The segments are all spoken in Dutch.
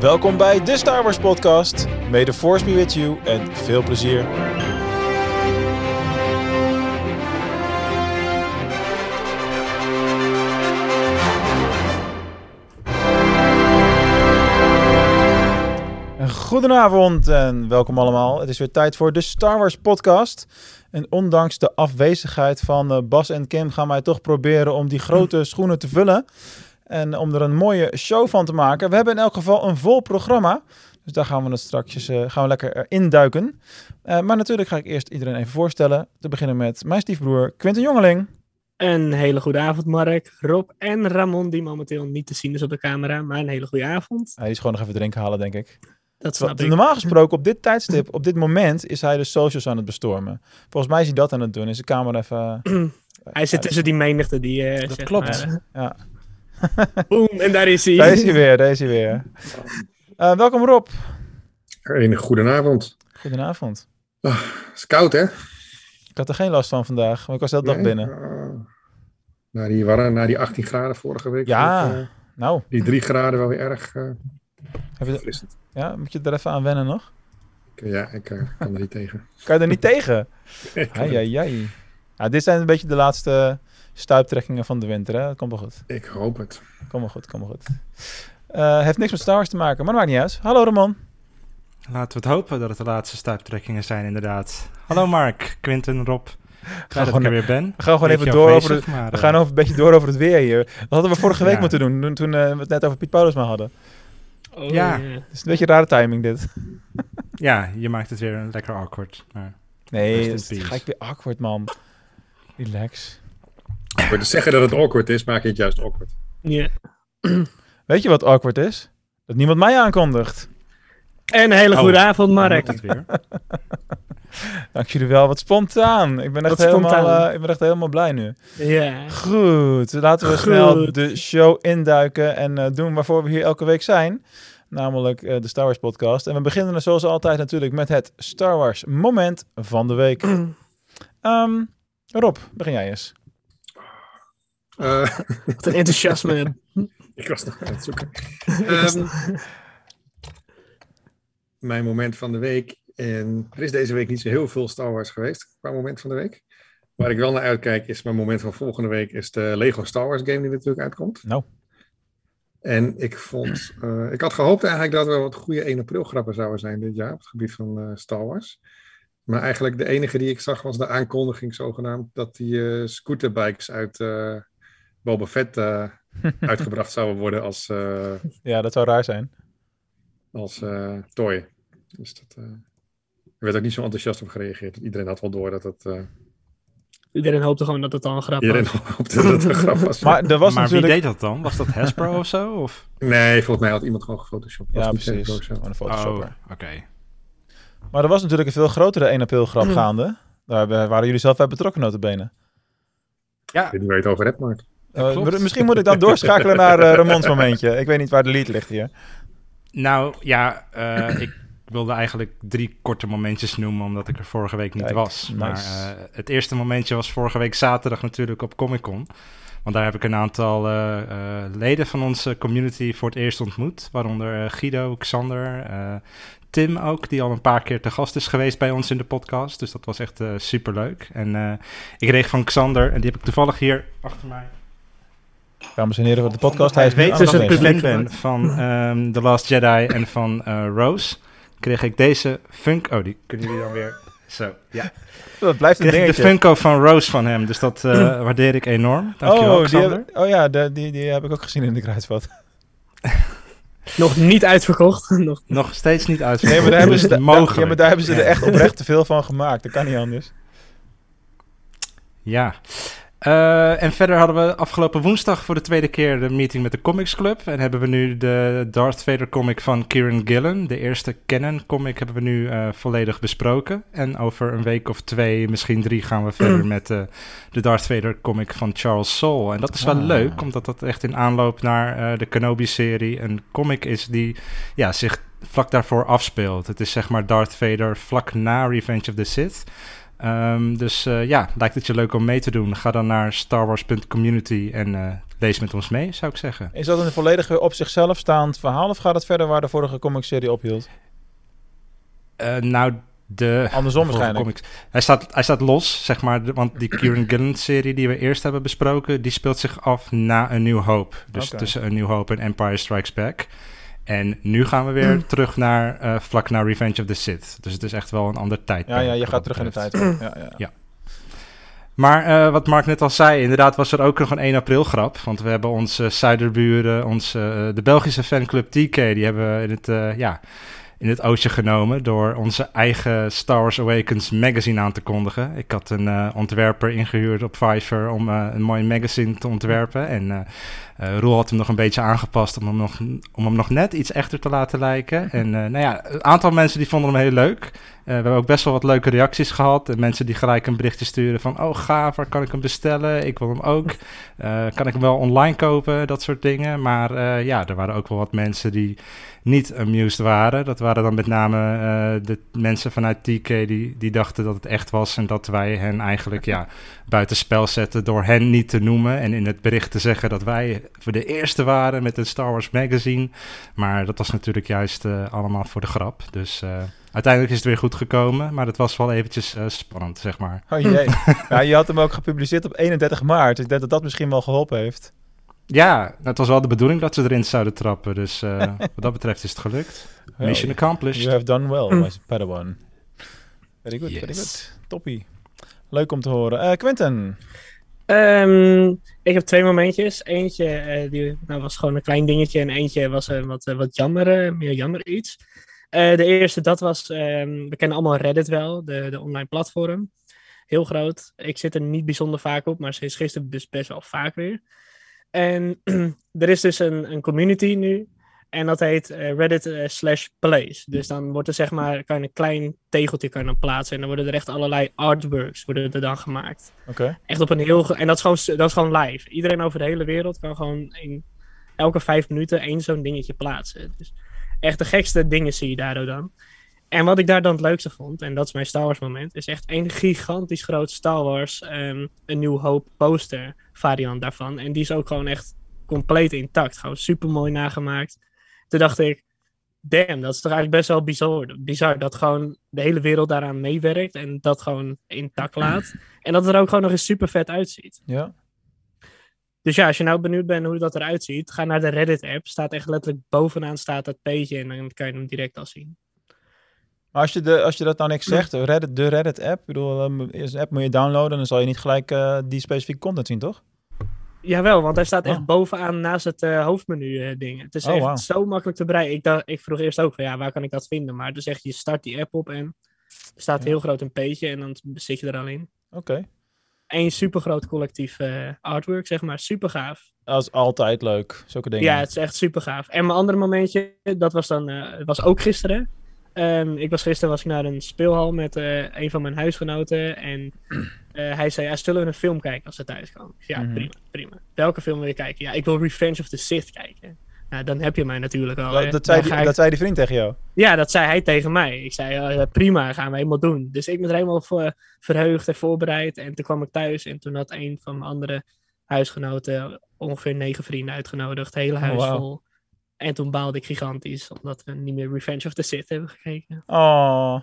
Welkom bij de Star Wars podcast. May the force be with you en veel plezier. Goedenavond en welkom allemaal. Het is weer tijd voor de Star Wars podcast. En ondanks de afwezigheid van eh, Bas en Kim gaan wij toch proberen om die grote schoenen te vullen. En om er een mooie show van te maken. We hebben in elk geval een vol programma. Dus daar gaan we het straks uh, gaan we lekker induiken. Uh, maar natuurlijk ga ik eerst iedereen even voorstellen. Te beginnen met mijn stiefbroer Quinten Jongeling. Een hele goede avond, Mark, Rob en Ramon, die momenteel niet te zien is op de camera. Maar een hele goede avond. Hij is gewoon nog even drinken halen, denk ik. Dat snap ik. Normaal gesproken, op dit tijdstip, op dit moment, is hij de socials aan het bestormen. Volgens mij is hij dat aan het doen. Is de camera even... hij zit tussen die menigte die... Uh, dat klopt, maar, ja. Boom, en daar is hij. Daar is hij weer, daar is hij weer. Uh, welkom Rob. Een goedenavond. Goedenavond. Oh, het is koud, hè? Ik had er geen last van vandaag, maar ik was heel dag nee? binnen. Uh, na, die, waren, na die 18 graden vorige week. Ja, ook, uh, nou. Die 3 graden wel weer erg Heb je Ja, moet je er even aan wennen nog? Ja, ik kan er niet tegen. Kan je er niet tegen? Ai, ai, ai. Ja, dit zijn een beetje de laatste stuiptrekkingen van de winter. Hè? Dat komt wel goed. Ik hoop het. Kom wel goed, kom wel goed. Uh, heeft niks met Star Wars te maken, maar dat maakt niet uit. Hallo Ramon. Laten we het hopen dat het de laatste stuiptrekkingen zijn, inderdaad. Hallo Mark, Quinten, Rob. Ga dat ik er weer ben. We gaan gewoon even door over het, maar, we gaan over een beetje door over het weer hier. Dat hadden we vorige week ja. moeten doen, toen, toen uh, we het net over Piet Paulusma hadden. Oh, ja. yeah. Het is een beetje rare timing dit. ja, je maakt het weer lekker awkward. Maar nee, het ga ik weer awkward man. Relax. Door te zeggen dat het awkward is, maak je het juist awkward. Ja. Weet je wat awkward is? Dat niemand mij aankondigt. En een hele Oh, goede avond, Mark. Weer. Dank jullie wel, wat spontaan. Ik ben echt, helemaal, uh, ik ben echt helemaal blij nu. Ja. Goed, laten we Goed. snel de show induiken en uh, doen waarvoor we hier elke week zijn. Namelijk uh, de Star Wars podcast. En we beginnen zoals altijd natuurlijk met het Star Wars moment van de week. um, Rob, begin jij eens. Uh, Wat een enthousiasme. ik was nog aan het zoeken. Um, mijn moment van de week. En er is deze week niet zo heel veel Star Wars geweest qua moment van de week. Waar ik wel naar uitkijk is mijn moment van volgende week is de Lego Star Wars game die natuurlijk uitkomt. Nou. En ik vond, uh, ik had gehoopt eigenlijk dat er wat goede 1 april grappen zouden zijn dit jaar op het gebied van uh, Star Wars. Maar eigenlijk de enige die ik zag was de aankondiging zogenaamd dat die uh, scooterbikes uit uh, Boba Fett uh, uitgebracht zouden worden als, uh, Ja, dat zou raar zijn. als toy. Dus dat, er werd ook niet zo enthousiast op gereageerd. Iedereen had wel door dat het... Iedereen hoopte gewoon dat het al een grap Iedereen was. hoopte dat het een grap was. Maar er was maar natuurlijk... wie deed dat dan? Was dat Hasbro of zo? Of? Nee, volgens mij had iemand gewoon gefotoshopt. Ja, precies. Gewoon een Oh, oké. Maar er was natuurlijk een veel grotere 1 april grap Mm. gaande. Daar eh, waren jullie zelf bij betrokken, notabene. Ja, Ik weet niet waar je het over hebt, Mark. Uh, klopt. misschien moet ik dan doorschakelen naar uh, Ramons momentje. Ik weet niet waar de lead ligt hier. nou ja, uh, ik wilde eigenlijk drie korte momentjes noemen, omdat ik er vorige week niet Kijk, was. nice. Maar het eerste momentje was vorige week zaterdag natuurlijk op Comic Con. Want daar heb ik een aantal leden van onze community voor het eerst ontmoet. Waaronder Guido, Xander, Tim ook, die al een paar keer te gast is geweest bij ons in de podcast. Dus dat was echt super leuk. En ik kreeg van Xander, en die heb ik toevallig hier achter mij. Dames en heren van de podcast, hij is weet dat ik fan ben van um, The Last Jedi en van uh, Rose. Kreeg ik deze funk... Oh, die kunnen jullie dan weer... Zo, ja. Dat blijft een dingetje. de Funko van Rose van hem, dus dat uh, waardeer ik enorm. Dankjewel, oh, die heb, oh ja, de, die, die heb ik ook gezien in de kruidvat. Nog niet uitverkocht. Nog, Nog steeds niet uit. Nee, maar daar hebben ze, mogelijk. ja, maar daar hebben ze er echt oprecht te veel van gemaakt. Dat kan niet anders. Ja. Uh, en verder hadden we afgelopen woensdag voor de tweede keer de meeting met de Comics Club. En hebben we nu de Darth Vader comic van Kieran Gillen, de eerste canon comic, hebben we nu uh, volledig besproken. En over een week of twee, misschien drie, gaan we verder met uh, de Darth Vader comic van Charles Soule. En dat is wel Ah. leuk, omdat dat echt in aanloop naar de Kenobi-serie een comic is die ja, zich vlak daarvoor afspeelt. Het is zeg maar Darth Vader vlak na Revenge of the Sith. Um, dus uh, ja, lijkt het je leuk om mee te doen? Ga dan naar starwars.community en uh, lees met ons mee, zou ik zeggen. Is dat een volledig op zichzelf staand verhaal of gaat het verder waar de vorige comic-serie ophield? Uh, nou, de... Andersom waarschijnlijk. Comics. Hij, staat, hij staat los, zeg maar, want die Kieran Gillen-serie die we eerst hebben besproken, die speelt zich af na een New Hope. Dus tussen een New Hope en Empire Strikes Back. En nu gaan we weer terug naar eh, vlak naar Revenge of the Sith. Dus het is echt wel een ander tijdperk. Ja, ja, je gaat terug in de tijd. Ja, ja. Ja. Maar eh, wat Mark net al zei, inderdaad was er ook nog een 1 april grap. Want we hebben onze zuiderburen, onze, eh, de Belgische fanclub TK, die hebben in het, ja, in het ootje genomen door onze eigen Star Wars Awakens magazine aan te kondigen. Ik had een eh, ontwerper ingehuurd op Fiverr om eh, een mooi magazine te ontwerpen. En eh Roel had hem nog een beetje aangepast om hem nog, om hem nog net iets echter te laten lijken. En eh, nou ja, een aantal mensen die vonden hem heel leuk. We hebben ook best wel wat leuke reacties gehad. En mensen die gelijk een berichtje sturen van... oh gaaf, waar kan ik hem bestellen? Ik wil hem ook. Kan ik hem wel online kopen? Dat soort dingen. Maar ja, er waren ook wel wat mensen die niet amused waren. Dat waren dan met name eh, de mensen vanuit TK die, die dachten dat het echt was... en dat wij hen eigenlijk ja, buitenspel zetten door hen niet te noemen... en in het bericht te zeggen dat wij voor de eerste waren met een Star Wars magazine. Maar dat was natuurlijk juist eh, allemaal voor de grap. Dus eh, uiteindelijk is het weer goed gekomen. Maar het was wel eventjes spannend, zeg maar. Oh jee. ja, je had hem ook gepubliceerd op 31 maart. Ik denk dat dat misschien wel geholpen heeft. Ja, het was wel de bedoeling dat ze erin zouden trappen. Dus eh, wat dat betreft is het gelukt. Well, Mission accomplished. You have done well, my Padawan. Very good, very good. Toppie. Leuk om te horen. Eh Quentin. Ehm, ik heb twee momentjes. Eentje eh, die, nou, was gewoon een klein dingetje en eentje was een wat, wat jammer, eh, meer jammer iets. Eh, de eerste, dat was, ehm, we kennen allemaal Reddit wel, de, de online platform. Heel groot. Ik zit er niet bijzonder vaak op, maar sinds gisteren dus best wel vaak weer. En er is dus een, een community nu. En dat heet eh, Reddit eh, slash plays. Dus dan wordt er zeg maar, kan een klein tegeltje kan dan plaatsen. En dan worden er echt allerlei artworks worden er dan gemaakt. Oké. Echt op een heel. En dat is, gewoon, dat is gewoon live. Iedereen over de hele wereld kan gewoon in elke vijf minuten één zo'n dingetje plaatsen. Dus echt de gekste dingen zie je daardoor dan. En wat ik daar dan het leukste vond, en dat is mijn Star Wars moment, is echt een gigantisch groot Star Wars ehm een New Hope poster variant daarvan. En die is ook gewoon echt compleet intact. Gewoon super mooi nagemaakt. Toen dacht ik, damn, dat is toch eigenlijk best wel bizar, bizar dat gewoon de hele wereld daaraan meewerkt en dat gewoon intact laat. En dat het er ook gewoon nog eens super vet uitziet. Ja. Dus ja, als je nou benieuwd bent hoe dat eruit ziet, ga naar de Reddit-app. Staat echt letterlijk bovenaan staat dat page en dan kan je hem direct al zien. Maar als je, de, als je dat nou niks zegt, Reddit, de Reddit-app, ik bedoel, um, is een app moet je downloaden, dan zal je niet gelijk eh, die specifieke content zien, toch? Jawel, want hij staat echt Oh. bovenaan naast het eh, hoofdmenu eh, ding. Het is Oh, echt zo makkelijk te bereiken. Ik, dacht, ik vroeg eerst ook van ja, waar kan ik dat vinden? Maar dus echt, je start die app op en er staat Ja. heel groot een page en dan zit je er al in. Oké. Eén super groot collectief eh, artwork, zeg maar. Super gaaf. Dat is altijd leuk, zulke dingen. Ja, het is echt super gaaf. En mijn andere momentje, dat was dan, eh, het was ook gisteren. Ehm, ik was gisteren was ik naar een speelhal met eh, een van mijn huisgenoten. En eh, hij zei, ja, zullen we een film kijken als ze thuis komen? Zei, ja, Mhm. prima, prima. Welke film wil je kijken? Ja, ik wil Revenge of the Sith kijken. Nou, dan heb je mij natuurlijk al. dat, zei die, ik- dat zei die vriend tegen jou. Ja, dat zei hij tegen mij. Ik zei, prima, gaan we helemaal doen. Dus ik ben er helemaal voor verheugd en voorbereid. En toen kwam ik thuis en toen had een van mijn andere huisgenoten ongeveer negen vrienden uitgenodigd. Het hele huis Oh, wauw. En toen baalde ik gigantisch, omdat we niet meer Revenge of the Sith hebben gekeken. Oh.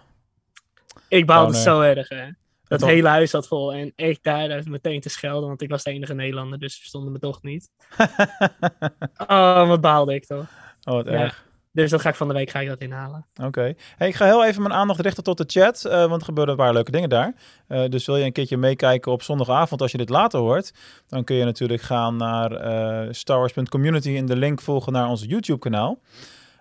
Ik baalde Oh, nee. zo erg, hè. Dat toch- hele huis zat vol. En ik daar, daar meteen te schelden, want ik was de enige Nederlander, dus ze verstonden me toch niet. Oh, wat baalde ik toch. oh, wat Ja. erg. Dus dat ga ik van de week ga ik dat inhalen. Oké. Hey, ik ga heel even mijn aandacht richten tot de chat, eh, want er gebeuren een paar leuke dingen daar. Eh, dus wil je een keertje meekijken op zondagavond als je dit later hoort, dan kun je natuurlijk gaan naar eh starwars.community en de link volgen naar ons YouTube kanaal.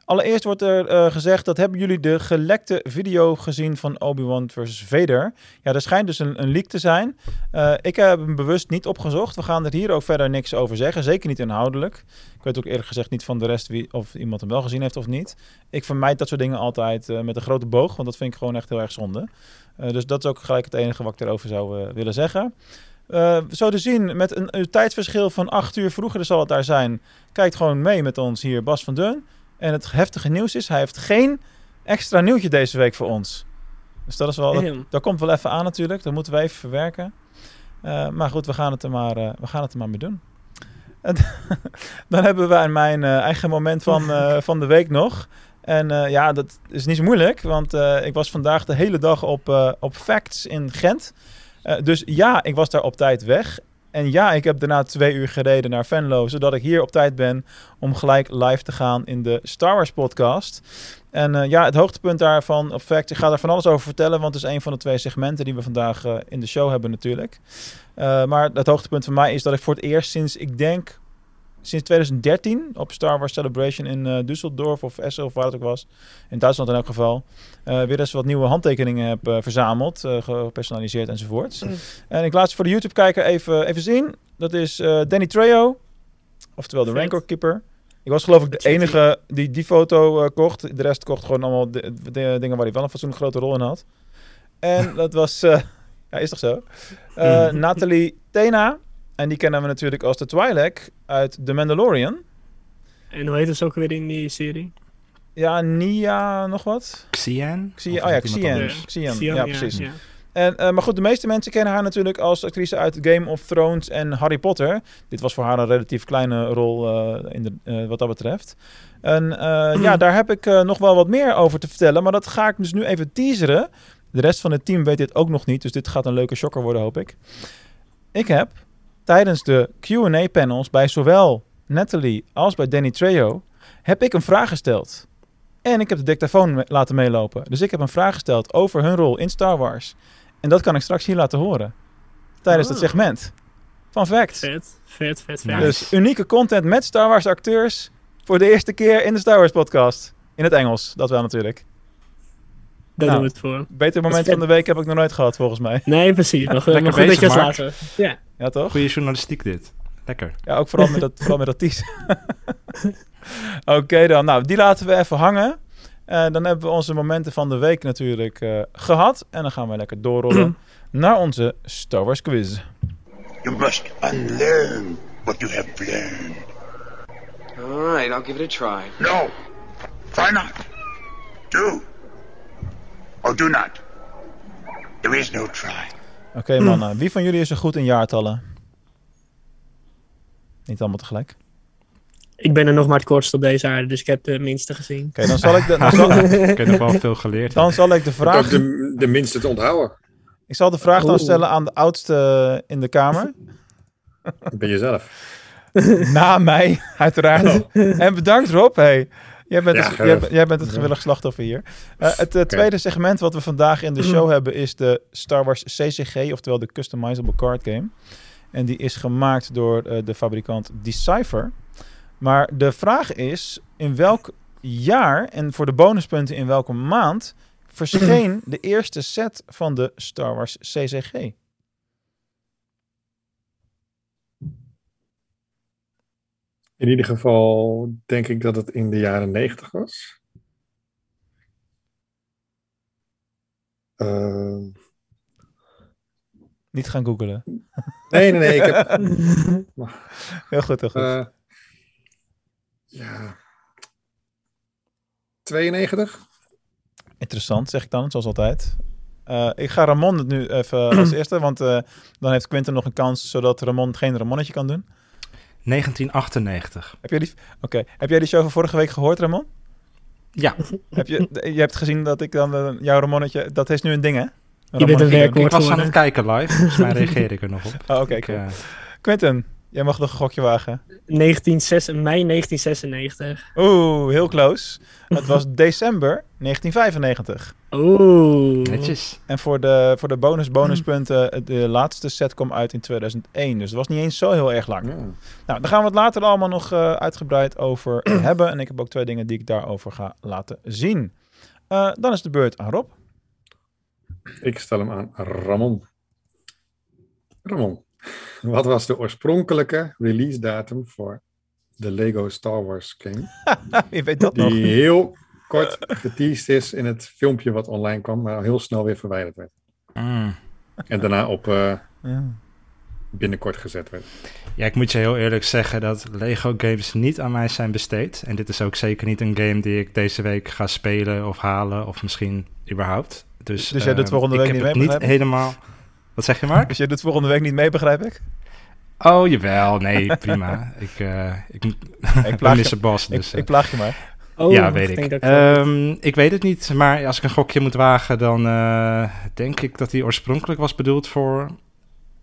Allereerst wordt er eh, gezegd dat hebben jullie de gelekte video gezien van Obi-Wan versus Vader? Ja, er schijnt dus een, een leak te zijn. Eh, ik heb hem bewust niet opgezocht. We gaan er hier ook verder niks over zeggen. Zeker niet inhoudelijk. Ik weet ook eerlijk gezegd niet van de rest wie, of iemand hem wel gezien heeft of niet. Ik vermijd dat soort dingen altijd eh, met een grote boog, want dat vind ik gewoon echt heel erg zonde. Dus dat is ook gelijk het enige wat ik erover zou willen zeggen. Eh, zo te zien, met een, tijdsverschil van acht uur vroeger zal het daar zijn. Kijkt gewoon mee met ons hier, Bas van Deun. En het heftige nieuws is, hij heeft geen extra nieuwtje deze week voor ons. Dus dat is wel, dat, Damn. dat komt wel even aan natuurlijk. Dat moeten we even verwerken. Eh, maar goed, we gaan het er maar, eh, we gaan het er maar mee doen. dan hebben wij mijn eh, eigen moment van, van de week nog. En ja, dat is niet zo moeilijk, want ik was vandaag de hele dag op, op Facts in Gent. Dus ja, ik was daar op tijd weg. En ja, ik heb daarna twee uur gereden naar Venlo, zodat ik hier op tijd ben om gelijk live te gaan in de Star Wars podcast. En eh, ja, het hoogtepunt daarvan, op Facts, ik ga daar van alles over vertellen, want het is een van de twee segmenten die we vandaag eh, in de show hebben natuurlijk. Eh, maar het hoogtepunt voor mij is dat ik voor het eerst sinds, ik denk, sinds 2013 op Star Wars Celebration in eh, Düsseldorf of Essen of waar het ook was, in Duitsland in elk geval, eh, weer eens wat nieuwe handtekeningen heb eh, verzameld, gepersonaliseerd enzovoorts. Mm. En ik laat ze voor de YouTube-kijker even, even zien. Dat is Danny Trejo, oftewel de Vet. Rancor Keeper. Ik was geloof ik de enige die die foto kocht. De rest kocht gewoon allemaal de, de dingen waar hij wel een fatsoenlijk grote rol in had. En dat was, ja is toch zo? Mhm. Nathalie Tena. En die kennen we natuurlijk als de Twi'lek uit The Mandalorian. En hoe heet het ook weer in die serie? Ja, Nia nog wat? Xian? Xian, oh ja, Xian. Xian, Xian, ja, precies. ja. En, eh, maar goed, de meeste mensen kennen haar natuurlijk als actrice uit Game of Thrones en Harry Potter. Dit was voor haar een relatief kleine rol eh, in de, eh, wat dat betreft. En eh, ja, daar heb ik eh, nog wel wat meer over te vertellen. Maar dat ga ik dus nu even teaseren. De rest van het team weet dit ook nog niet. Dus dit gaat een leuke shocker worden, hoop ik. Ik heb tijdens de Q&A-panels bij zowel Natalie als bij Danny Trejo... heb ik een vraag gesteld. En ik heb de dictafoon me- laten meelopen. Dus ik heb een vraag gesteld over hun rol in Star Wars. En dat kan ik straks hier laten horen. Tijdens het Ah. segment van Facts. Vet, vet, vet, vet. Dus unieke content met Star Wars acteurs voor de eerste keer in de Star Wars podcast. In het Engels, dat wel natuurlijk. Daar Nou. doen we het voor. Beter moment van de week heb ik nog nooit gehad, volgens mij. Nee, precies. Maar, goed- Lekker maar goed dat je bezig, laten. Ja. Ja, toch? Goede journalistiek dit. Lekker. Ja, ook vooral met dat, vooral met dat teaser. Oké dan, nou, die laten we even hangen. Eh, dan hebben we onze momenten van de week natuurlijk eh, gehad. En dan gaan we lekker doorrollen naar onze Star Wars quiz. You must unlearn what you have learned. All right, I'll give it a try. No. Why not? Do. Or do not. There is no try. Oké mannen, wie van jullie is er goed in jaartallen? Niet allemaal tegelijk. Ik ben er nog maar het kortst op deze aarde, dus ik heb de minste gezien. Oké, dan zal ik de, dan zal, Ik heb nog wel veel geleerd. dan zal ik de Ook vraag... de, de minste te onthouden. Ik zal de vraag dan stellen aan de oudste in de kamer. Ben jezelf. Na mij, uiteraard. En bedankt Rob. Hey. Jij, bent Ja, het, eh, jij, bent- jij bent het gewillig slachtoffer hier. Eh, het eh, tweede segment wat we vandaag in de show hebben is de Star Wars CCG, oftewel de Customizable Card Game. En die is gemaakt door de fabrikant Decipher. Maar de vraag is, in welk jaar en voor de bonuspunten in welke maand verscheen de eerste set van de Star Wars CCG? In ieder geval denk ik dat het in de jaren negentig was. Eh, Niet gaan googlen. nee, nee, nee. Ik heb, Heel goed, heel goed. eh, ja. 92? Interessant, zeg ik dan, zoals altijd. Eh, ik ga Ramon het nu even als eerste, want dan heeft Quinten nog een kans, zodat Ramon geen Ramonnetje kan doen. 1998. Heb jij die, oké. Heb jij die show van vorige week gehoord, Ramon? Ja, Heb je, je hebt gezien dat ik dan eh, jouw Ramonnetje, dat is nu een ding, hè? Je bent een werkwoord. ik was aan het kijken live. Volgens mij reageer ik er nog op. Oh, oké, cool. eh, Quinten, jij mag nog een gokje wagen. 1906, mei 1996. Oeh, heel close. Het was december 1995. Oeh. netjes. En voor de, voor de bonus bonuspunten, de laatste set kwam uit in 2001. Dus het was niet eens zo heel erg lang. Ja. Nou, daar gaan we het later allemaal nog eh, uitgebreid over hebben. En ik heb ook twee dingen die ik daarover ga laten zien. Eh, dan is de beurt aan Rob. Ik stel hem aan Ramon. Ramon, wat was de oorspronkelijke release datum voor de Lego Star Wars game? Je weet dat Die nog. heel kort geteased is in het filmpje wat online kwam, maar heel snel weer verwijderd werd. Mm. En daarna op eh, Ja. binnenkort gezet werd. Ja, ik moet je heel eerlijk zeggen dat Lego games niet aan mij zijn besteed. En dit is ook zeker niet een game die ik deze week ga spelen of halen of misschien überhaupt. Dus, Dus jij doet eh, volgende ik week heb niet het ik? helemaal... Wat zeg je, Mark? Dus je doet volgende week niet mee, begrijp ik? Oh, jawel. Nee, prima. ik, eh ik, ik Ik plaag je, ik, dus... ik plaag je maar. Oh, ja, weet ik. wel- Ehm, ik weet het niet, maar als ik een gokje moet wagen, dan eh, denk ik dat die oorspronkelijk was bedoeld voor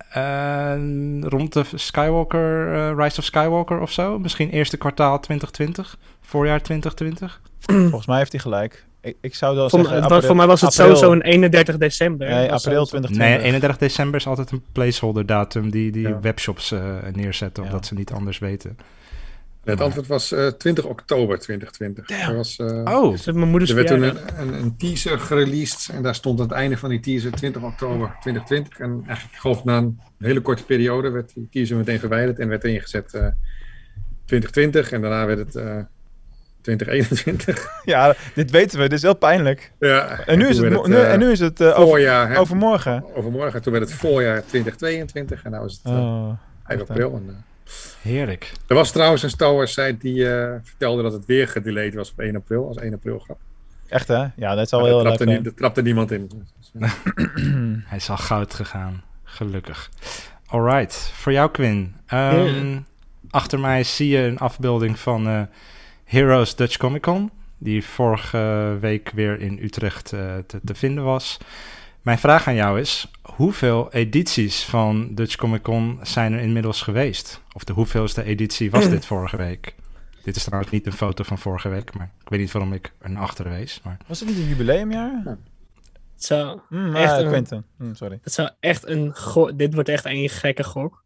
eh, rond de Skywalker, eh, Rise of Skywalker of zo. Misschien eerste kwartaal 2020, voorjaar 2020. Volgens mij heeft hij gelijk. Ik, ik zou wel voor, zeggen april, voor mij was het april. sowieso een 31 december. Nee, april dat- 2020. Nee, 31 december is altijd een placeholder datum die, die Ja. webshops eh, neerzetten, Ja. omdat ze niet anders weten. Het antwoord was eh, 20 oktober 2020. Er, was, eh, Oh, Dus mijn moeders er werd toen een, een, een teaser gereleased en daar stond aan het einde van die teaser 20 oktober 2020. En eigenlijk geloof na een hele korte periode werd die teaser meteen verwijderd en werd ingezet eh 2020 en daarna werd het eh 2021. Ja, dit weten we. Dit is heel pijnlijk. ja, En nu is het, nu, eh, en nu is het eh, over, voorjaar. hè, overmorgen. overmorgen. Toen werd het voorjaar 2022 en nu is het eh, Oh, eind april. En, eh, heerlijk. er was trouwens een Star Wars site die eh, vertelde dat het weer gedelayed was op 1 april, als 1 april grap. Echt hè? Ja, dat is al heel leuk. trapte, nie- daar trapte niemand in. Dus, eh, Hij is al goud gegaan. Gelukkig. Alright, voor jou Quinn. Ehm, Achter mij zie je een afbeelding van eh, Heroes Dutch Comic Con. Die vorige week weer in Utrecht eh, te, te vinden was. Mijn vraag aan jou is: hoeveel edities van Dutch Comic Con zijn er inmiddels geweest? Of de hoeveelste editie was dit vorige week? Dit is trouwens niet een foto van vorige week, maar ik weet niet waarom ik er naar achteren wees. Maar Was het niet een jubileumjaar? Het zou, Mm, Echt ah, een- Quentin. Mm, sorry. het zou echt een go- Dit wordt echt een gekke gok.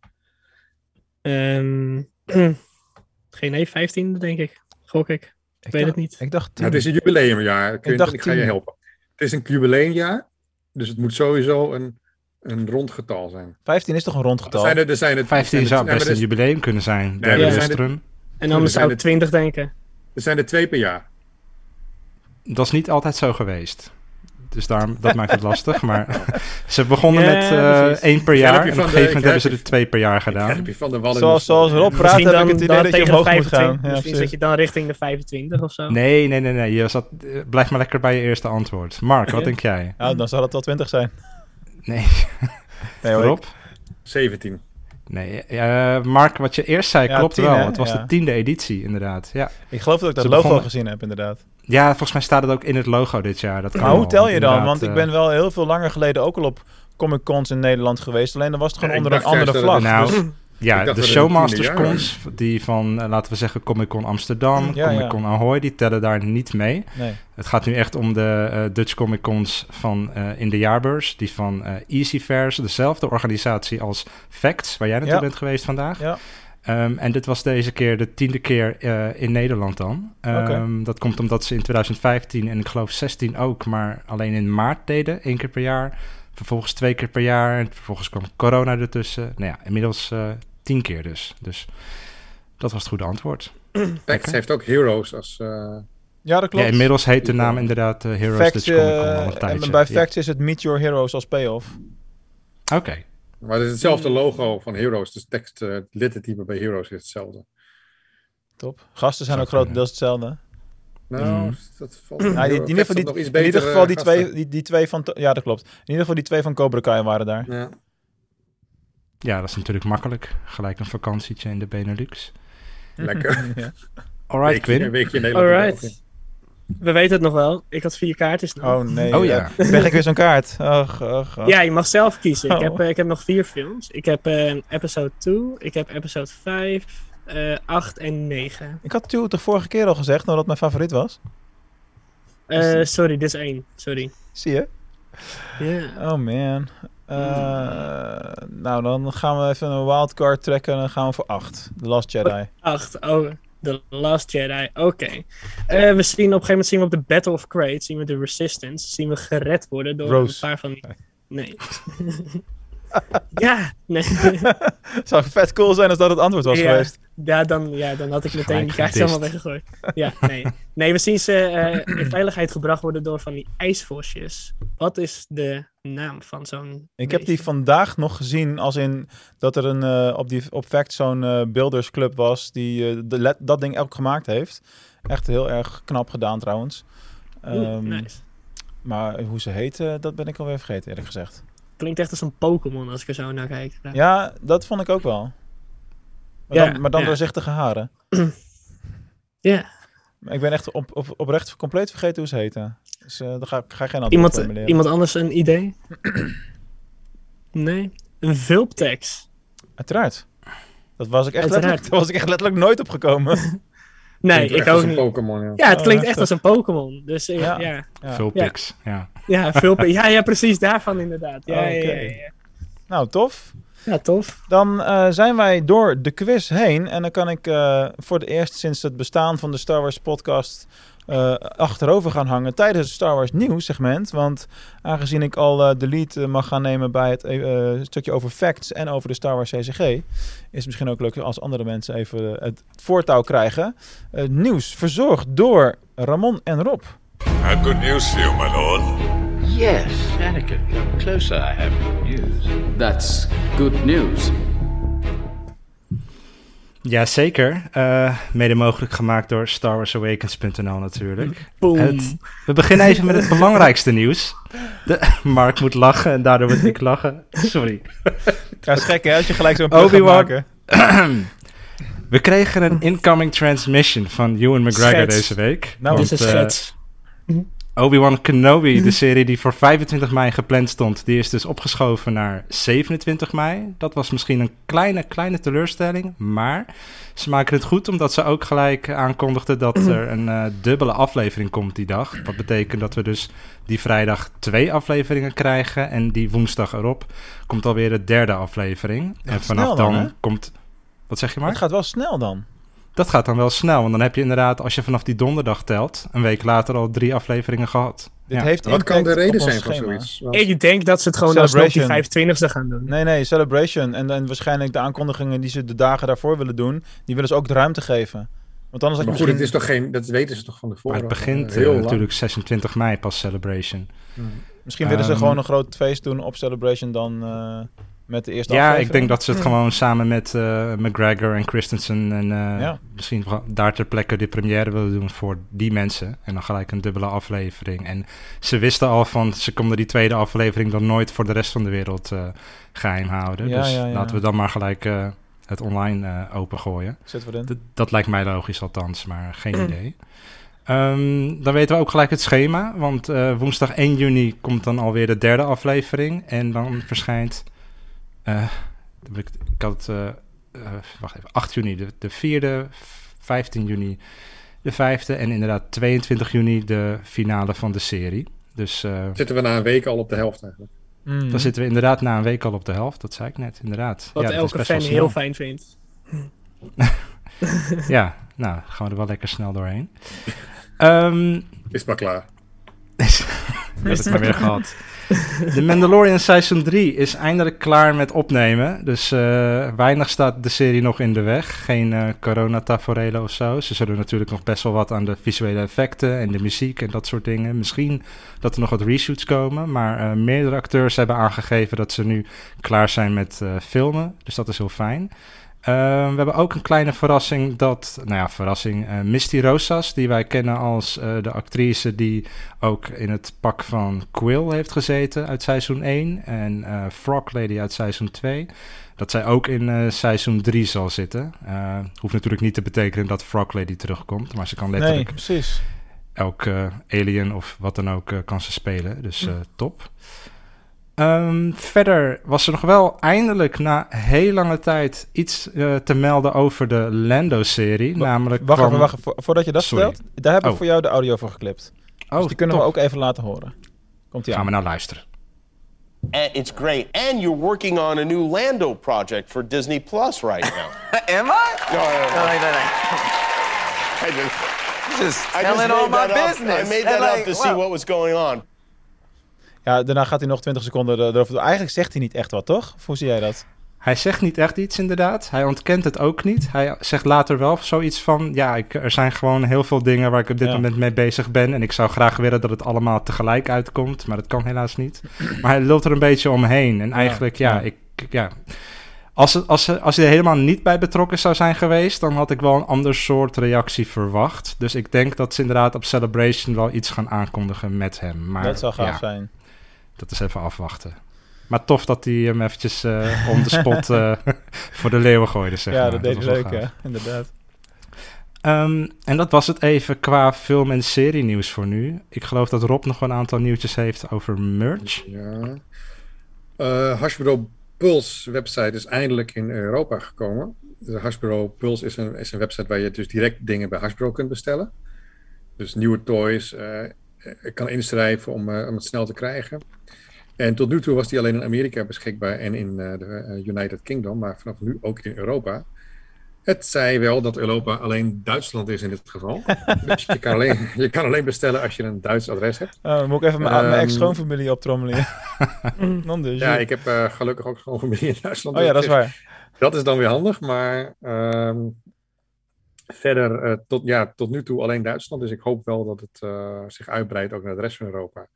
Ehm geen nee, 15 denk ik. Gok ik. Ik weet dacht- het niet. Ik dacht Ja, het is een jubileumjaar. Quinten, Ik, dacht ga je helpen. Het is een jubileumjaar, dus het moet sowieso een, een rond getal zijn. 15 is toch een rond Er getal? zijn er, er zijn er, 15 er zou zijn er- best er een is- jubileum kunnen zijn. Nee, er zijn er-. En anders zijn zou ik het- 20 denken. er zijn er twee per jaar. Dat is niet altijd zo geweest. Dus daarom, dat maakt het lastig. Maar ze begonnen Ja, met eh, precies. één per jaar. En op een gegeven moment hebben ze er twee per jaar gedaan. van de. Zoals, zoals Rob praat, Misschien heb ik dan, het idee dan dat je omhoog moet gaan. 25. Ja, Misschien zit je dan richting de 25 of zo. Nee, nee, nee, nee. Je zat, blijf maar lekker bij je eerste antwoord. Mark, wat denk jij? Ja, dan zal het wel 20 zijn. Nee, Nee, hoor, Rob? 17. Nee, eh, Mark, wat je eerst zei, Ja, klopt tien, wel. hè? Het was Ja. de tiende editie, inderdaad. Ja. Ik, ik geloof dat ik dat Ze logo begonnen- gezien heb, inderdaad. Ja, volgens mij staat het ook in het logo dit jaar. Dat kan Maar hoe tel je dan? Want ik eh, ben wel heel veel langer geleden ook al op Comic Cons in Nederland geweest. Alleen dan was het gewoon Ja, onder een andere vlag. Nou, Dus- Ja, de Showmasters cons, die van, eh, laten we zeggen, Comic Con Amsterdam, Ja, Comic ja. Con Ahoy, die tellen daar niet mee. nee. Het gaat nu echt om de eh, Dutch Comic Cons van eh, in de jaarbeurs, die van Easy Fairs, dezelfde organisatie als Facts, waar jij naartoe Ja. bent geweest vandaag. Ehm, en dit was deze keer de tiende keer eh, in Nederland dan. Ehm, Dat komt omdat ze in 2015 en ik geloof 16 ook, maar alleen in maart deden, één keer per jaar. Vervolgens twee keer per jaar en vervolgens kwam corona ertussen. Nou ja, inmiddels eh, tien keer dus. Dus dat was het goede antwoord. Facts heeft ook Heroes als... eh, Ja, dat klopt. Ja, inmiddels heet de naam inderdaad Heroes Facts, Dutch Comic Con al een tijdje. en bij Ja. Facts is het Meet Your Heroes als payoff. Oké, maar het is hetzelfde logo van Heroes. Dus tekst, eh lettertype bij Heroes is hetzelfde. Top. Gasten zijn Zou ook grotendeels hetzelfde. Nou, Mm. dat valt... Ja, die, in, ieder geval, die, in ieder geval die gasten. twee, die, die twee van... Ja, dat klopt. In ieder geval die twee van Cobra Kai waren daar. Ja. ja, dat is natuurlijk makkelijk. Gelijk een vakantietje in de Benelux. Lekker. ja. Alright, weekje, een Quinn. weekje in Nederland. Alright. We weten het nog wel. Ik had vier kaartjes nog. Oh nee. Oh, ja. Krijg ik weer zo'n kaart? Och, och, och. Ja, je mag zelf kiezen. Ik, Oh. heb, eh, ik heb nog vier films. Ik heb eh, episode 2, ik heb episode 5, eh 8 en 9. Ik had Tuw de vorige keer al gezegd, nou dat mijn favoriet was. Eh, sorry, dit is 1. Sorry. Zie je? Ja. Oh man. Eh, nou, dan gaan we even een wildcard trekken en dan gaan we voor 8. The Last Jedi. 8. Oh, The Last Jedi. Oké. Eh, we zien op een gegeven moment zien we op de Battle of Crate, zien we de Resistance, zien we gered worden door Rose. een paar van die... Nee. ja, nee. Het zou vet cool zijn als dat het antwoord was Ja. geweest. Ja dan, ja, dan had ik meteen Gelijk die kaart gedist. allemaal weggegooid. Ja, nee. Nee, we zien ze eh, in veiligheid gebracht worden door van die ijsvosjes. Wat is de naam van zo'n Ik heb die vandaag nog gezien als in dat er een, eh, op, die, op Fact zo'n eh buildersclub was die eh, de let- dat ding ook gemaakt heeft. Echt heel erg knap gedaan trouwens. Oeh, Ehm, nice. Maar hoe ze heet, eh, dat ben ik alweer vergeten eerlijk gezegd. Klinkt echt als een Pokémon als ik er zo naar kijk. Ja, dat vond ik ook wel. Maar Ja, dan, maar dan ja. doorzichtige haren. Ja. Maar Ik ben echt op, op, oprecht compleet vergeten hoe ze heten. Dus eh dan ga, ik- ga geen antwoord Iemand, formuleren. iemand anders een idee? nee. Een vulptex. Uiteraard. Dat was ik echt Uiteraard. letterlijk, daar was ik echt letterlijk nooit op gekomen. Nee, Klinkt ik ook een niet. Pokémon, ja. Ja, het Oh, klinkt echt als een Pokémon. Dus eh, Ja. ja. Ja, Ja. Vulpix, ja. ja, ja, ja, precies daarvan inderdaad. Ja, ja, oké. ja, ja. Nou, tof. ja, tof. Dan eh, zijn wij door de quiz heen. En dan kan ik eh, voor het eerst sinds het bestaan van de Star Wars podcast eh, achterover gaan hangen tijdens het Star Wars nieuws segment. Want aangezien ik al eh, de lead eh, mag gaan nemen bij het eh, stukje over facts en over de Star Wars CCG, is het misschien ook leuk als andere mensen even het voortouw krijgen. Eh, nieuws verzorgd door Ramon en Rob. I have good news for you, my lord. Yes, Anakin, come closer. I have good news. That's good news. Jazeker. Eh mede mogelijk gemaakt door StarWarsAwakens.nl natuurlijk. Boom. Het- we beginnen even met het belangrijkste nieuws. De, Mark moet lachen en daardoor moet ik lachen. Sorry. Ja, is gek hè, als je gelijk zo'n Obi-Wan. maken. We kregen een incoming transmission van Ewan McGregor Schets. deze week. Nou, Dit is een eh, schets. Obi-Wan Kenobi, de serie die voor 25 mei gepland stond, die is dus opgeschoven naar 27 mei. Dat was misschien een kleine, kleine teleurstelling, maar ze maken het goed omdat ze ook gelijk aankondigden dat er een eh, dubbele aflevering komt die dag. Dat betekent dat we dus die vrijdag twee afleveringen krijgen en die woensdag erop komt alweer de derde aflevering. en vanaf dan, dan, komt... Wat zeg je maar? het gaat wel snel dan. Dat gaat dan wel snel, want dan heb je inderdaad, als je vanaf die donderdag telt, een week later al drie afleveringen gehad. Dit Ja. heeft Wat kan de reden zijn schema. zoiets? Want- Ik denk dat ze het gewoon alsnog die Celebration. 25e gaan doen. Nee, nee, Celebration. En, en waarschijnlijk de aankondigingen die ze de dagen daarvoor willen doen, die willen ze ook de ruimte geven. Want anders had Maar je goed, het misschien... is toch geen, dat weten ze toch van Maar tevoren. het begint Eh, natuurlijk 26 mei pas Celebration. Misschien willen ze Ehm, gewoon een groot feest doen op Celebration dan eh, met de eerste Ja, aflevering. ik denk dat ze het gewoon samen met eh, McGregor en Christensen en eh, Ja. misschien daar ter plekke de première willen doen voor die mensen. En dan gelijk een dubbele aflevering. En ze wisten al van, ze konden die tweede aflevering dan nooit voor de rest van de wereld eh, geheim houden. Ja, dus ja, ja. laten we dan maar gelijk eh, het online eh, opengooien. Zetten we erin. Dat, dat lijkt mij logisch althans, maar geen Mm. idee. Ehm, dan weten we ook gelijk het schema, want eh, woensdag 1 juni komt dan alweer de derde aflevering. En dan verschijnt, ik, ik had het, eh, eh, wacht even, 8 juni de, de vierde, 15 juni de vijfde en inderdaad 22 juni de finale van de serie. Dus eh, Zitten we na een week al op de helft eigenlijk. Mm. dan zitten we inderdaad na een week al op de helft, dat zei ik net, inderdaad. Wat Ja, dat is elke fan heel fijn vindt. Ja, nou, gaan we er wel lekker snel doorheen. Ehm Is maar klaar. heb het maar weer gehad. De Mandalorian Seizoen 3 is eindelijk klaar met opnemen. Dus eh, weinig staat de serie nog in de weg. Geen eh corona-taferelen of zo. Ze zullen natuurlijk nog best wel wat aan de visuele effecten en de muziek en dat soort dingen. Misschien dat er nog wat reshoots komen. Maar eh, meerdere acteurs hebben aangegeven dat ze nu klaar zijn met filmen. Dus dat is heel fijn. Eh, we hebben ook een kleine verrassing dat, nou ja, verrassing, eh, Misty Rosas, die wij kennen als eh, de actrice die ook in het pak van Quill heeft gezeten uit seizoen 1 en eh, Frog Lady uit seizoen 2. Dat zij ook in seizoen 3 zal zitten. Eh, hoeft natuurlijk niet te betekenen dat Frog Lady terugkomt, maar ze kan Nee, letterlijk precies. elk eh, alien of wat dan ook kan ze spelen. Dus eh, top. Ehm, verder was er nog wel eindelijk na heel lange tijd iets eh, te melden over de Lando-serie. Namelijk Wacht kwam- even, wacht even. Voordat je dat Sorry. vertelt, daar heb ik Oh. voor jou de audio voor geklipt. Oh, dus die kunnen top. we ook even laten horen. Komt ie Gaan aan. we nou luisteren. And it's great. And you're working on a new Lando project for Disney Plus right now. Am I? no, no, no. No, no, no. I just, Just I just telling all made my that up. business. I made And that up like, to see what was going on. Ja, daarna gaat hij nog 20 seconden er- erover. Eigenlijk zegt hij niet echt wat, toch? Hoe zie jij dat? Hij zegt niet echt iets, inderdaad. Hij ontkent het ook niet. Hij zegt later wel zoiets van... Ja, ik, er zijn gewoon heel veel dingen waar ik op dit Ja. moment mee bezig ben. En ik zou graag willen dat het allemaal tegelijk uitkomt. Maar dat kan helaas niet. Maar hij lult er een beetje omheen. En eigenlijk, ja, ja. ik... Ja, als, het, als, als hij er helemaal niet bij betrokken zou zijn geweest... dan had ik wel een ander soort reactie verwacht. Dus ik denk dat ze inderdaad op Celebration wel iets gaan aankondigen met hem. Maar dat zou gaaf ja, zijn. Dat is even afwachten. Maar tof dat hij hem eventjes uh, on the spot uh, voor de leeuwen gooide, zeg Ja, maar. dat deed wel leuk, ja. Inderdaad. Um, en dat was het even qua film- en serie-nieuws voor nu. Ik geloof dat Rob nog een aantal nieuwtjes heeft over merch. Ja. Uh, Hasbro Pulse website is eindelijk in Europa gekomen. De Hasbro Pulse is een, is een website waar je dus direct dingen bij Hasbro kunt bestellen. Dus nieuwe toys. Uh, kan inschrijven om, uh, om het snel te krijgen. En tot nu toe was die alleen in Amerika beschikbaar en in de United Kingdom, maar vanaf nu ook in Europa. Het zei wel dat Europa alleen Duitsland is in dit geval. dus je kan, alleen, je kan alleen bestellen als je een Duits adres hebt. Oh, dan moet ik even mijn, Um, mijn ex-schoonfamilie optrommelen. dan dus. Ja, ik heb uh, gelukkig ook schoonfamilie in Duitsland. Oh ja, dat is waar. Dat is dan weer handig, maar um, verder uh, tot, ja, tot nu toe alleen Duitsland. Dus ik hoop wel dat het uh, zich uitbreidt ook naar de rest van Europa.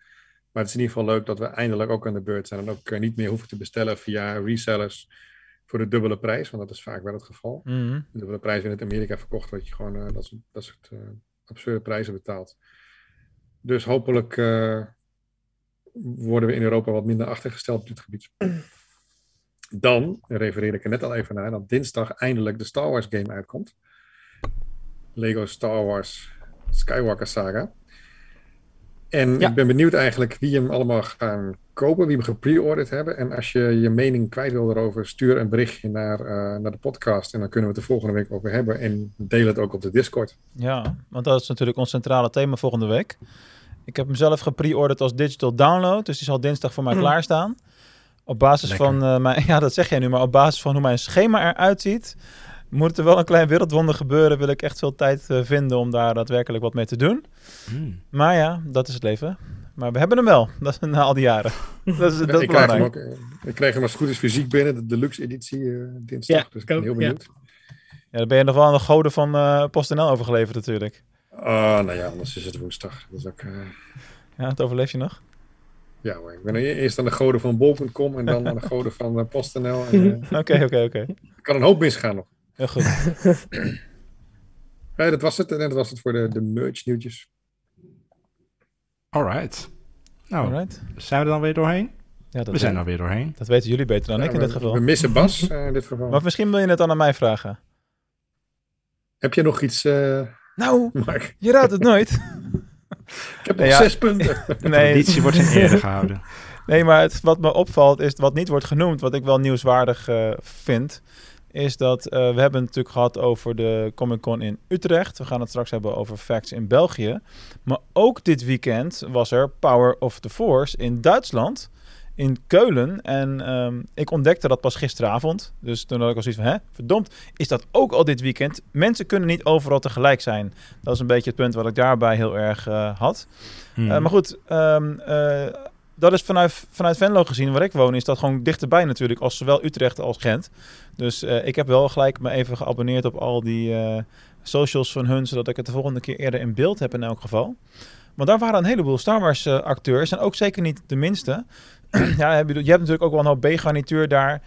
Maar het is in ieder geval leuk dat we eindelijk ook aan de beurt zijn en ook uh, niet meer hoeven te bestellen via resellers voor de dubbele prijs, want dat is vaak wel het geval. Mm -hmm. De dubbele prijs in het Amerika verkocht, wat je gewoon dat, soort, dat soort absurde prijzen betaalt. Dus hopelijk worden we in Europa wat minder achtergesteld op dit gebied. Dan refereer ik er net al even naar dat dinsdag eindelijk de Star Wars game uitkomt. Lego Star Wars Skywalker Saga. En ja. ik ben benieuwd eigenlijk wie hem allemaal gaan kopen, wie hem gepre-orderd hebben. En als je je mening kwijt wil erover, stuur een berichtje naar, uh, naar de podcast. En dan kunnen we het de volgende week over hebben. En deel het ook op de Discord. Ja, want dat is natuurlijk ons centrale thema volgende week. Ik heb hem zelf gepre-orderd als digital download. Dus die zal dinsdag voor mij mm. klaarstaan. Op basis Lekker. van uh, mijn, ja, dat zeg jij nu, maar op basis van hoe mijn schema eruit ziet, moet er wel een klein wereldwonder gebeuren. Wil ik echt veel tijd uh, vinden om daar daadwerkelijk wat mee te doen. Mm. Maar ja, dat is het leven. Maar we hebben hem wel, dat is na al die jaren. dat is, dat ik, krijg hem ook, ik kreeg hem als het goed is fysiek binnen, de deluxe editie uh, dinsdag. Ja, dus ik ben heel benieuwd. Ja. ja, dan ben je nog wel aan de goden van uh, PostNL overgeleverd natuurlijk. Ah, uh, nou ja, anders is het woensdag. Dat is ook, uh... Ja, het overleef je nog? Ja hoor, ik ben eerst aan de goden van bol.com en dan aan de goden van uh, PostNL. Oké, oké, oké. Er kan een hoop misgaan nog. Heel goed. ja, dat was het. En dat was het voor de, de merch nieuwtjes. Alright. Nou, Alright. zijn we er dan weer doorheen? Ja, dat we zijn er weer doorheen. Dat weten jullie beter dan ja, ik in we, dit geval. We missen Bas uh, in dit geval. Maar misschien wil je het dan aan mij vragen. Heb je nog iets, uh, Nou, Mark? je raadt het nooit. ik heb nog ja, zes punten. De traditie wordt in ere gehouden. Nee, maar het, wat me opvalt is wat niet wordt genoemd, wat ik wel nieuwswaardig uh, vind, is dat uh, we hebben het natuurlijk gehad over de Comic Con in Utrecht. We gaan het straks hebben over Facts in België. Maar ook dit weekend was er Power of the Force in Duitsland, in Keulen. En um, ik ontdekte dat pas gisteravond. Dus toen had ik al zoiets van, hè, verdomd, is dat ook al dit weekend? Mensen kunnen niet overal tegelijk zijn. Dat is een beetje het punt wat ik daarbij heel erg uh, had. Hmm. Uh, maar goed, um, dat is vanuit, vanuit Venlo gezien, waar ik woon, is dat gewoon dichterbij natuurlijk, als zowel Utrecht als Gent. Dus uh, ik heb wel gelijk me even geabonneerd op al die uh, socials van hun, zodat ik het de volgende keer eerder in beeld heb in elk geval. Maar daar waren een heleboel Star Wars uh, acteurs en ook zeker niet de minste. ja, je hebt natuurlijk ook wel een hoop B-garnituur daar.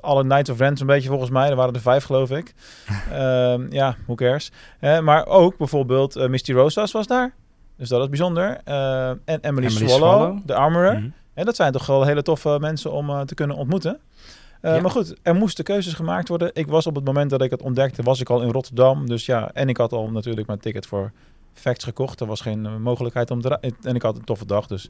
Alle Knights of Ren een beetje volgens mij. Er waren er vijf, geloof ik. uh, ja, who cares. Maar ook bijvoorbeeld uh, Misty Rosas was daar. Dus dat is bijzonder. Uh, en Emily, Emily Swallow, Swallow, de armorer. Mm -hmm. En dat zijn toch wel hele toffe mensen om uh, te kunnen ontmoeten. Uh, ja. Maar goed, er moesten keuzes gemaakt worden. Ik was op het moment dat ik het ontdekte, was ik al in Rotterdam. Dus ja, en ik had al natuurlijk mijn ticket voor Facts gekocht. Er was geen mogelijkheid om te En ik had een toffe dag, dus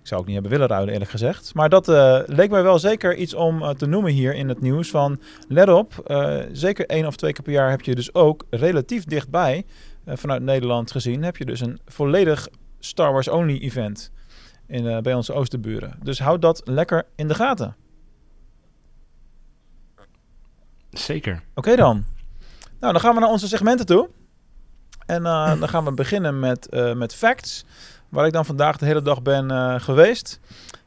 ik zou ook niet hebben willen ruilen, eerlijk gezegd. Maar dat leek mij wel zeker iets om te noemen hier in het nieuws. Van let op, zeker één of twee keer per jaar heb je dus ook relatief dichtbij, vanuit Nederland gezien, heb je dus een volledig Star Wars only event in, uh, bij onze oosterburen. Dus houd dat lekker in de gaten. Zeker. Oké okay dan. Nou, dan gaan we naar onze segmenten toe. En uh, dan gaan we beginnen met, uh, met facts. Waar ik dan vandaag de hele dag ben uh, geweest.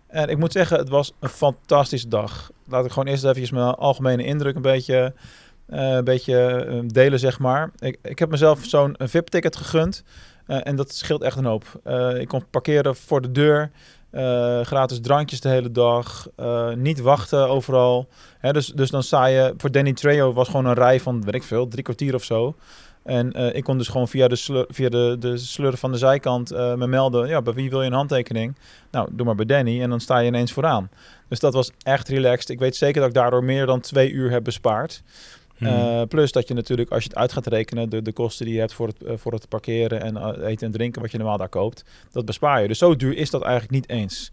En ik moet zeggen, het was een fantastische dag. Laat ik gewoon eerst even mijn algemene indruk een beetje, een beetje uh, delen, zeg maar. Ik, ik heb mezelf zo'n VIP-ticket gegund. Uh, en dat scheelt echt een hoop. ik kon parkeren voor de deur. gratis drankjes de hele dag. niet wachten overal. Hè, dus, dus dan sta je... Voor Danny Trejo was gewoon een rij van, weet ik veel, drie kwartier of zo. En eh, ik kon dus gewoon via de, slur, via de, de slur van de zijkant me melden. Ja, bij wie wil je een handtekening? Nou, doe maar bij Danny en dan sta je ineens vooraan. Dus dat was echt relaxed. Ik weet zeker dat ik daardoor meer dan twee uur heb bespaard. Uh, plus dat je natuurlijk, als je het uit gaat rekenen, de, de kosten die je hebt voor het, uh, voor het parkeren en uh, eten en drinken, wat je normaal daar koopt, dat bespaar je. Dus zo duur is dat eigenlijk niet eens.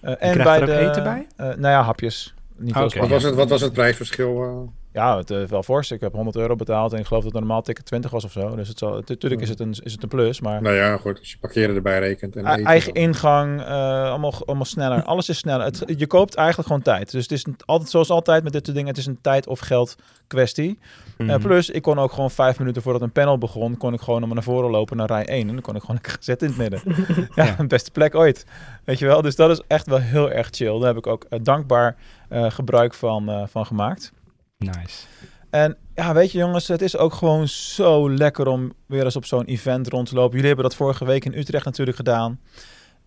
en bij de, eten bij? nou ja, hapjes. Niet okay. wat, was het, wat was het prijsverschil? Ja, het uh, wel fors. Ik heb 100 euro betaald en ik geloof dat een normaal ticket 20 was of zo. Dus het zal, natuurlijk is, het een, is het een plus, maar... Nou ja, goed. Als je parkeren erbij rekent en eten, Eigen dan. ingang, uh, allemaal, allemaal sneller. Alles is sneller. Het, je koopt eigenlijk gewoon tijd. Dus het is altijd, zoals altijd met dit soort dingen, het is een tijd of geld kwestie. Mm -hmm. uh, plus, ik kon ook gewoon vijf minuten voordat een panel begon, kon ik gewoon naar voren lopen naar rij 1. En dan kon ik gewoon zitten in het midden. ja, ja, beste plek ooit. Weet je wel? Dus dat is echt wel heel erg chill. Daar heb ik ook dankbaar gebruik van, van gemaakt. Nice. En ja, weet je jongens, het is ook gewoon zo lekker om weer eens op zo'n event rond te lopen. Jullie hebben dat vorige week in Utrecht natuurlijk gedaan.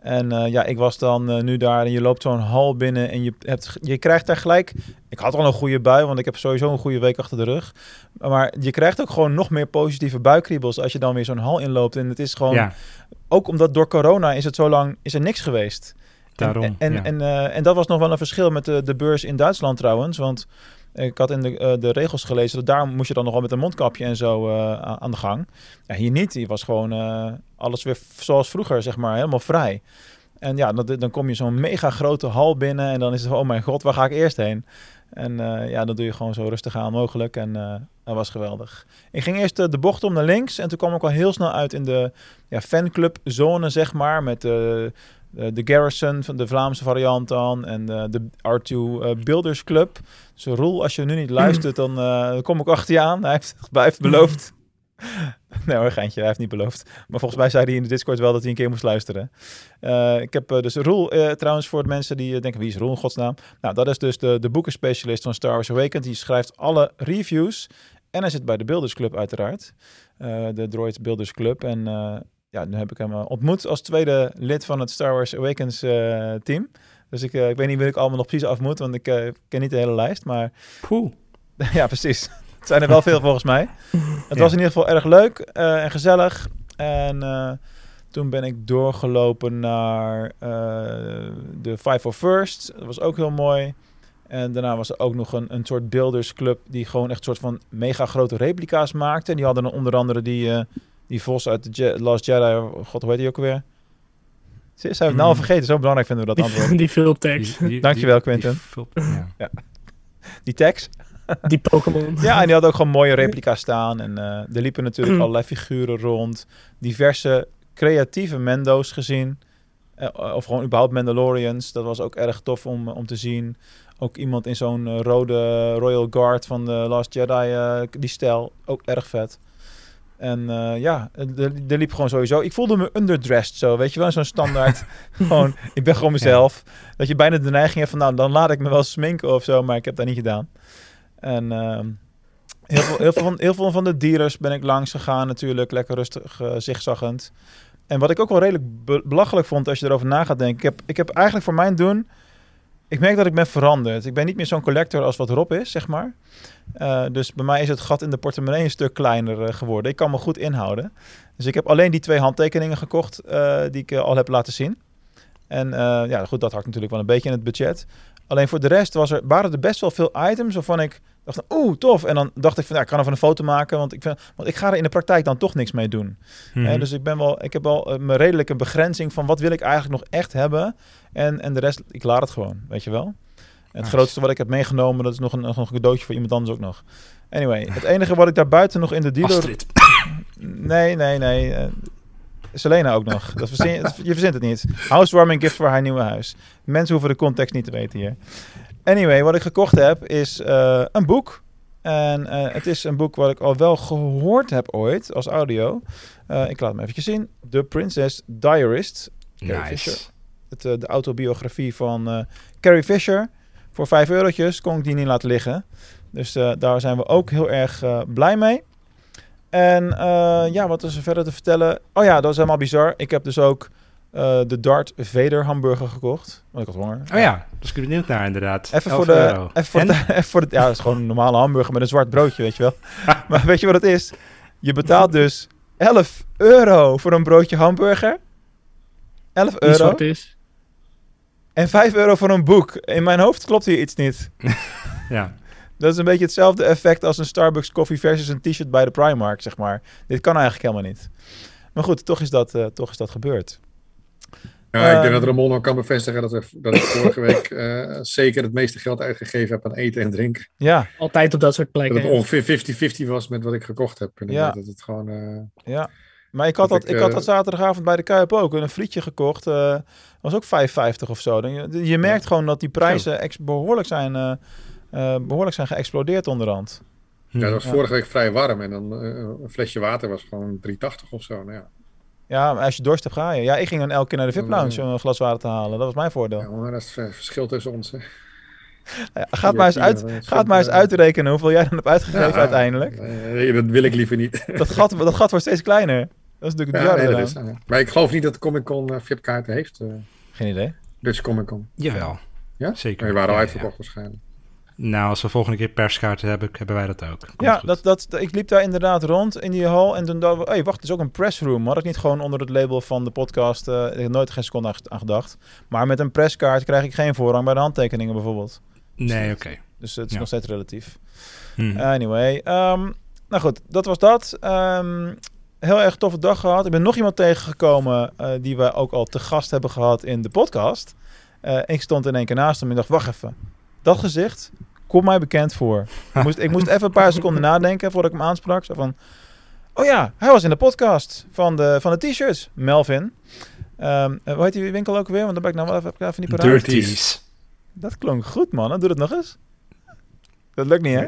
En uh, ja, ik was dan uh, nu daar en je loopt zo'n hal binnen en je, hebt, je krijgt daar gelijk... Ik had al een goede bui, want ik heb sowieso een goede week achter de rug. Maar je krijgt ook gewoon nog meer positieve buikkriebels als je dan weer zo'n hal inloopt. En het is gewoon... Ja. Ook omdat door corona is het zo lang, is er niks geweest. Daarom, en, en, ja. en, uh, en dat was nog wel een verschil met de, de beurs in Duitsland trouwens, want... Ik had in de, uh, de regels gelezen dat daar moest je dan nogal met een mondkapje en zo uh, aan de gang. Ja, hier niet. Hier was gewoon uh, alles weer zoals vroeger, zeg maar, helemaal vrij. En ja, dan, dan kom je zo'n mega grote hal binnen en dan is het van, oh mijn god, waar ga ik eerst heen? En ja, dat doe je gewoon zo rustig aan mogelijk en dat was geweldig. Ik ging eerst de bocht om naar links en toen kwam ik al heel snel uit in de ja, fanclub zone, zeg maar, met de de Garrison van de Vlaamse variant dan. En uh, de R2 uh, Builders Club. Dus Roel, als je nu niet luistert, dan kom ik achter je aan. Hij heeft, hij heeft beloofd. nee hoor, geintje, hij heeft niet beloofd. Maar volgens mij zei hij in de Discord wel dat hij een keer moest luisteren. Uh, ik heb dus Roel, trouwens voor de mensen die denken, wie is Roel in godsnaam? Nou, dat is dus de, de boekenspecialist van Star Wars Awakened. Die schrijft alle reviews. En hij zit bij de Builders Club uiteraard. de Droid Builders Club. En ja, nu heb ik hem ontmoet als tweede lid van het Star Wars Awakens uh, team. Dus ik, uh, ik weet niet wie ik allemaal nog precies af moet, want ik ken niet de hele lijst. Maar Poeh. ja, precies. Het zijn er wel veel volgens mij. Het was in ieder geval erg leuk en gezellig. En toen ben ik doorgelopen naar de Five of First. Dat was ook heel mooi. En daarna was er ook nog een, een soort buildersclub die gewoon echt een soort van mega grote replica's maakte. En die hadden onder andere die die Vos uit de Je Last Jedi, god, hoe heet die ook alweer? Zou je het nou al vergeten? Zo belangrijk vinden we dat die, antwoord. Die filmtekst. Dankjewel, Quentin. Die, ja. ja. die tekst. Die Pokémon. ja, en die had ook gewoon mooie replica's staan. En uh, er liepen natuurlijk allerlei figuren rond. Diverse creatieve Mendo's gezien. Uh, of gewoon überhaupt Mandalorians. Dat was ook erg tof om, om te zien. Ook iemand in zo'n uh, rode Royal Guard van de Last Jedi, die stijl. Ook erg vet. En uh, ja, er liep gewoon sowieso. Ik voelde me underdressed zo, weet je wel, zo'n standaard. gewoon, ik ben gewoon mezelf. Ja. Dat je bijna de neiging hebt van, nou, dan laat ik me wel sminken of zo, maar ik heb dat niet gedaan. En uh, heel, veel, heel, veel van, heel veel van de dealers ben ik langs gegaan, natuurlijk, lekker rustig, uh, zigzaggend. En wat ik ook wel redelijk be belachelijk vond als je erover na gaat denken. Ik heb, ik heb eigenlijk voor mijn doen. Ik merk dat ik ben veranderd. Ik ben niet meer zo'n collector als wat Rob is, zeg maar. Uh, dus bij mij is het gat in de portemonnee een stuk kleiner uh, geworden. Ik kan me goed inhouden. Dus ik heb alleen die twee handtekeningen gekocht uh, die ik al heb laten zien. En ja, goed, dat hakt natuurlijk wel een beetje in het budget. Alleen voor de rest was er, waren er best wel veel items waarvan ik dacht, oeh, tof. En dan dacht ik van, ja, ik kan even een foto maken, want ik, vind, want ik ga er in de praktijk dan toch niks mee doen. Mm -hmm. dus ik, ben wel, ik heb wel mijn redelijke begrenzing van wat wil ik eigenlijk nog echt hebben. En, en de rest, ik laat het gewoon, weet je wel. Het nice. grootste wat ik heb meegenomen, dat is nog een, nog een cadeautje voor iemand anders ook nog. Anyway, het enige wat ik daar buiten nog in de dealer... Astrid. Nee, nee, nee. Uh, Selena ook nog. Dat verzin, je verzint het niet. Housewarming gift voor haar nieuwe huis. Mensen hoeven de context niet te weten hier. Anyway, wat ik gekocht heb is uh, een boek. En uh, het is een boek wat ik al wel gehoord heb ooit als audio. Uh, ik laat hem eventjes zien. The Princess Diarist. Carrie nice. Fisher. Het, de autobiografie van Carrie Fisher. Voor 5 eurotjes kon ik die niet laten liggen. Dus daar zijn we ook heel erg blij mee. En ja, wat is er verder te vertellen? Oh ja, dat is helemaal bizar. Ik heb dus ook uh, de Darth Vader hamburger gekocht. Want ik had honger. Oh ja, dus ik ben benieuwd naar inderdaad. Even voor, de, even, voor de, even voor de... Ja, dat is gewoon een normale hamburger met een zwart broodje, weet je wel. maar weet je wat het is? Je betaalt dus 11 euro voor een broodje hamburger. 11 Die euro. zwart is. En 5 euro voor een boek. In mijn hoofd klopt hier iets niet. Ja. Dat is een beetje hetzelfde effect als een Starbucks koffie versus een t-shirt bij de Primark, zeg maar. Dit kan eigenlijk helemaal niet. Maar goed, toch is dat, eh, toch is dat gebeurd. Ja, ik denk Ehm, dat Ramon ook kan bevestigen dat, we, dat ik vorige week eh, zeker het meeste geld uitgegeven heb aan eten en drinken. Ja, Altijd op dat soort Dat plekken. het ongeveer 50-50 was met wat ik gekocht heb. Ja. Dat het gewoon... eh, ja. Maar ik had, Dat dat, ik, ik, had eh, dat zaterdagavond bij de Kuip ook. Een frietje gekocht. eh was ook 5,50 of zo. Dan Je, je merkt gewoon dat die prijzen ex- behoorlijk, zijn, eh, eh, behoorlijk zijn geëxplodeerd onderhand. ja, dat was Ja. vorige week vrij warm. En dan een flesje water was gewoon 3,80 of zo. Nou ja. Ja, maar als je dorst hebt, ga je. Ja, ik ging dan elke keer naar de VIP Lounge Ja. om een glas water te halen. Dat was mijn voordeel. ja, maar dat is het verschil tussen ons. Hè. Ja, gaat, maar eens uit, gaat maar eens uitrekenen hoeveel jij dan hebt uitgegeven Ja, uiteindelijk. nee, dat wil ik liever niet. Dat gat, dat gat wordt steeds kleiner. Dat is natuurlijk het Ja, bizarre nee, dat eraan. is, ja. Maar ik geloof niet dat Comic Con eh, VIP-kaarten heeft. eh Geen idee. Dutch Comic Con. Jawel. Ja? Zeker. Die waren al Ja, uitverkocht waarschijnlijk. Nou, als we volgende keer perskaarten hebben, hebben wij dat ook. Komt Ja, dat, dat, ik liep daar inderdaad rond in die hal en toen dacht ik, hey, wacht, het is ook een pressroom. Had ik niet gewoon onder het label van de podcast, eh, ik heb nooit geen seconde aan- gedacht. Maar met een presskaart krijg ik geen voorrang bij de handtekeningen bijvoorbeeld. Nee, oké. Dus het is Ja. nog steeds relatief. Hm. Anyway, ehm, nou goed, dat was dat. Ehm, heel erg toffe dag gehad. Ik ben nog iemand tegengekomen eh, die we ook al te gast hebben gehad in de podcast. Eh, ik stond in één keer naast hem en dacht, wacht even. Dat gezicht komt mij bekend voor. Ik moest, ik moest even een paar seconden nadenken voordat ik hem aansprak. Zo van, oh ja, hij was in de podcast van de, van de t-shirts. Melvin. Ehm, eh, hoe heet die winkel ook weer? Want dan ben ik nou wel even, even niet paraat. Dirties. Dat klonk goed, man. Doe het nog eens. Dat lukt niet, hè?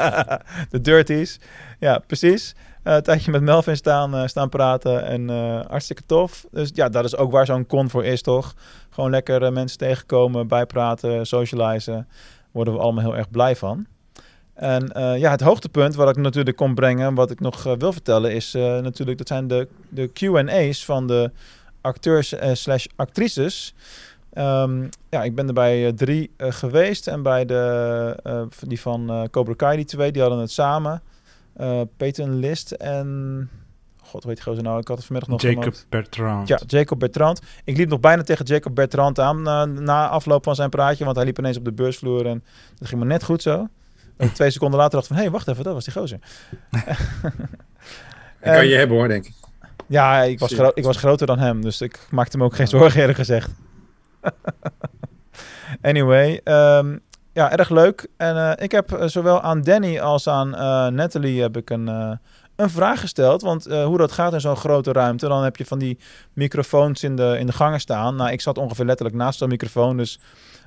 de Dirties. Ja, precies. Eh, een tijdje met Melvin staan, eh, staan praten en eh, hartstikke tof. Dus ja, dat is ook waar zo'n con voor is, toch? Gewoon lekker eh, mensen tegenkomen, bijpraten, socializen. Worden we allemaal heel erg blij van. En eh, ja, het hoogtepunt wat ik natuurlijk kon brengen, wat ik nog eh, wil vertellen, is natuurlijk, dat zijn de, de Q&A's van de acteurs slash actrices. Ehm, ja, ik ben er bij drie geweest en bij de, die van Cobra Kai, die twee, die hadden het samen. Peyton List en... God, hoe heet die gozer nou? Ik had het vanmiddag nog Jacob gemaakt. Bertrand. Ja, Jacob Bertrand. Ik liep nog bijna tegen Jacob Bertrand aan na, na afloop van zijn praatje, want hij liep ineens op de beursvloer en dat ging me net goed zo. En twee seconden later dacht ik van, hé, hey, wacht even, dat was die gozer. Dat kan je hebben hoor, denk ik. Ja, ik was, gro- ik was groter dan hem, dus ik maakte me ook geen zorgen eerlijk gezegd. anyway, ehm, ja, erg leuk. En eh, ik heb eh, zowel aan Danny als aan eh Natalie heb ik een, eh, een vraag gesteld. Want eh, hoe dat gaat in zo'n grote ruimte, dan heb je van die microfoons in de, in de gangen staan. Nou, ik zat ongeveer letterlijk naast zo'n microfoon, dus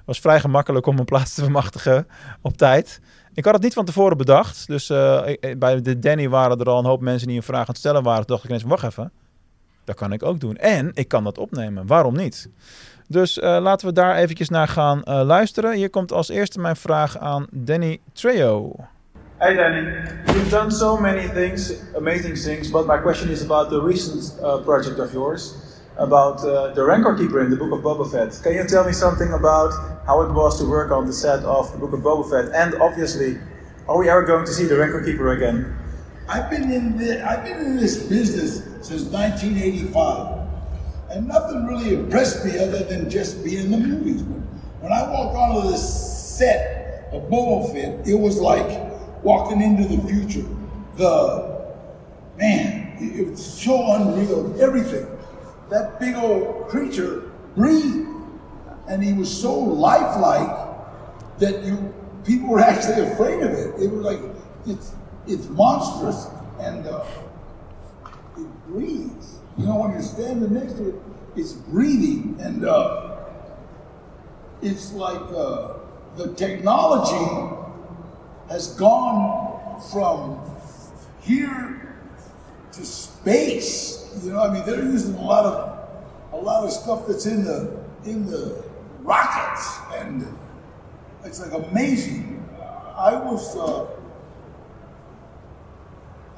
was vrij gemakkelijk om mijn plaats te vermachtigen op tijd. Ik had het niet van tevoren bedacht. Dus eh, bij de Danny waren er al een hoop mensen die een vraag aan het stellen waren. Toen dacht ik ineens, wacht even. Dat kan ik ook doen. En ik kan dat opnemen. Waarom niet? Dus eh, laten we daar eventjes naar gaan luisteren. Hier komt als eerste mijn vraag aan Danny Trejo. Hey Danny, you've done so many things, amazing things, but my question is about the recent uh, project of yours, about uh, the Rancor Keeper in the Book of Boba Fett. Can you tell me something about how it was to work on the set of the Book of Boba Fett? And obviously, are we ever going to see the Rancor Keeper again? I've been in the, I've been in this business since 1985, and nothing really impressed me other than just being in the movies. When I walked onto the set of Boba Fett, it was like walking into the future. The man, it, it was so unreal. Everything, that big old creature breathed, and he was so lifelike that you people were actually afraid of it. It was like it's it's monstrous and uh, it breathes. You know, when you're standing next to it, it's breathing and uh, it's like uh, the technology has gone from here to space. You know, I mean, they're using a lot of a lot of stuff that's in the in the rockets, and it's like amazing. I was. Uh,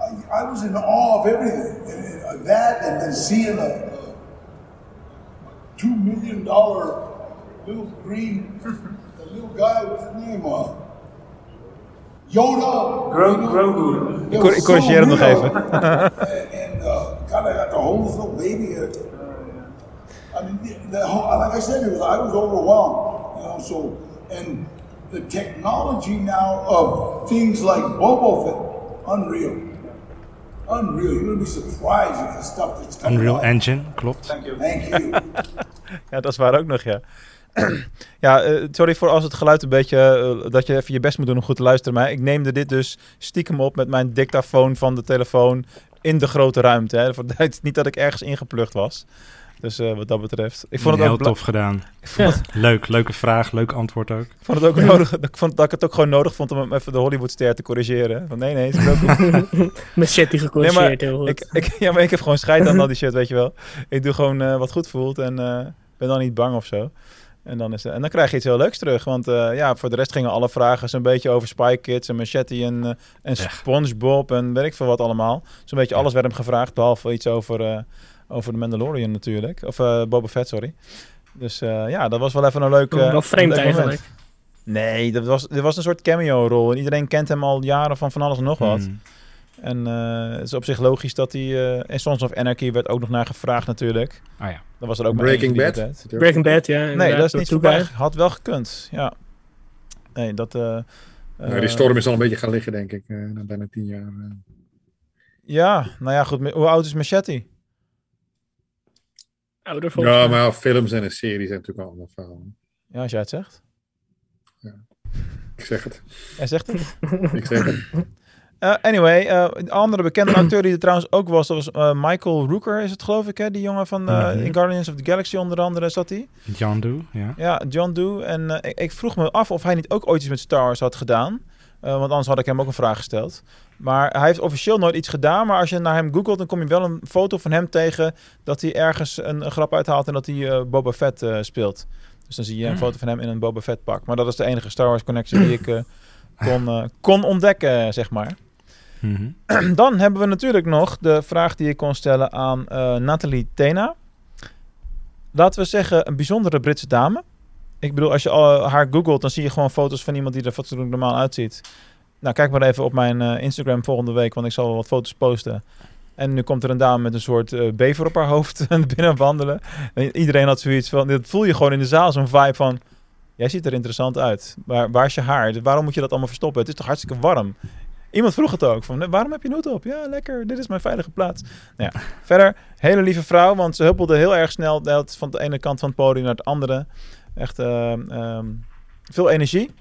I, I was in awe of everything. And, uh, that and then seeing a, a two million dollar little green, the little guy, what's his name? Uh, Yoda. Gro Grogu. Ik, ik corrigeer hem nog even. and uh, God, I got the whole little baby. Uh, I mean, the, the whole, like I said, it was, I was overwhelmed. You know, so and the technology now of things like Boba Fett, unreal. Unreal. You're gonna be surprised at the stuff that's coming Unreal out. Engine, klopt. Thank you. Thank you. ja, dat is waar ook nog, ja. ja, eh, sorry voor als het geluid een beetje... eh, dat je even je best moet doen om goed te luisteren. Maar ik neemde dit dus stiekem op met mijn dictafoon van de telefoon in de grote ruimte. Hè. Voor het is niet dat ik ergens ingeplucht was. Dus eh, wat dat betreft. Ik vond het Heel ook tof gedaan. Ik vond het, Leuk, leuke vraag, leuk antwoord ook. ik vond het ook nodig. Ik vond dat ik het ook gewoon nodig vond om even de Hollywood-ster te corrigeren. Van nee, nee, het is ook Met shit die Nee, gecorrigeerd, maar heel goed. ik, ik, ja, maar ik heb gewoon scheid aan al die shit, weet je wel. Ik doe gewoon eh, wat goed voelt en eh, ben dan niet bang of zo. En dan, is, en dan krijg je iets heel leuks terug. Want eh, ja, voor de rest gingen alle vragen zo'n beetje over Spy Kids en Machete en, eh, en Spongebob en weet ik veel wat allemaal. Zo'n beetje alles werd hem gevraagd, behalve iets over, eh, over de Mandalorian natuurlijk. Of eh Boba Fett, sorry. Dus eh, ja, dat was wel even een leuk, Oh, wel vreemd leuk moment. eigenlijk. Nee, dat was, dit was een soort cameo-rol. En iedereen kent hem al jaren van van alles en nog wat. Hmm. En eh, het is op zich logisch dat hij... eh en Sons of Anarchy werd ook nog naar gevraagd natuurlijk. Ah ja. Dat was er ook Breaking Bad. Breaking Bad, ja. Nee, dat is niet voorbij. Had wel gekund, ja. Nee, dat... eh, Nou, die storm is al een beetje gaan liggen, denk ik, eh, na bijna tien jaar. Ja, nou ja, goed. Hoe oud is Machete? Ouder volgens Ja, maar films en een serie zijn natuurlijk al een verhaal. Ja, als jij het zegt. Ik zeg het. Jij zegt het. Ik zeg het. Eh, anyway, eh, een andere bekende acteur die er trouwens ook was, dat was eh, Michael Rooker, is het geloof ik, hè? Die jongen van in Guardians of the Galaxy onder andere zat hij. John Doe, ja. Ja, John Doe. En ik, ik vroeg me af of hij niet ook ooit iets met Star Wars had gedaan. Want anders had ik hem ook een vraag gesteld. Maar hij heeft officieel nooit iets gedaan. Maar als je naar hem googelt, dan kom je wel een foto van hem tegen... dat hij ergens een, een grap uithaalt en dat hij Boba Fett speelt. Dus dan zie je een Hmm. foto van hem in een Boba Fett pak. Maar dat is de enige Star Wars connectie die ik kon, kon ontdekken, zeg maar. Mhm. Dan hebben we natuurlijk nog de vraag die ik kon stellen aan eh, Nathalie Tena. Laten we zeggen, een bijzondere Britse dame. Ik bedoel, als je al haar googelt, dan zie je gewoon foto's van iemand die er fatsoenlijk normaal uitziet. Nou, kijk maar even op mijn eh, Instagram volgende week, want ik zal wel wat foto's posten. En nu komt er een dame met een soort eh, bever op haar hoofd binnen wandelen. En iedereen had zoiets van, dat voel je gewoon in de zaal, zo'n vibe van... Jij ziet er interessant uit. Waar, waar is je haar? Waarom moet je dat allemaal verstoppen? Het is toch hartstikke warm? Iemand vroeg het ook. Van, waarom heb je een hoed op? Ja, lekker. Dit is mijn veilige plaats. Nou ja, verder, hele lieve vrouw. Want ze huppelde heel erg snel dat van de ene kant van het podium naar het andere. Echt eh, ehm, veel energie.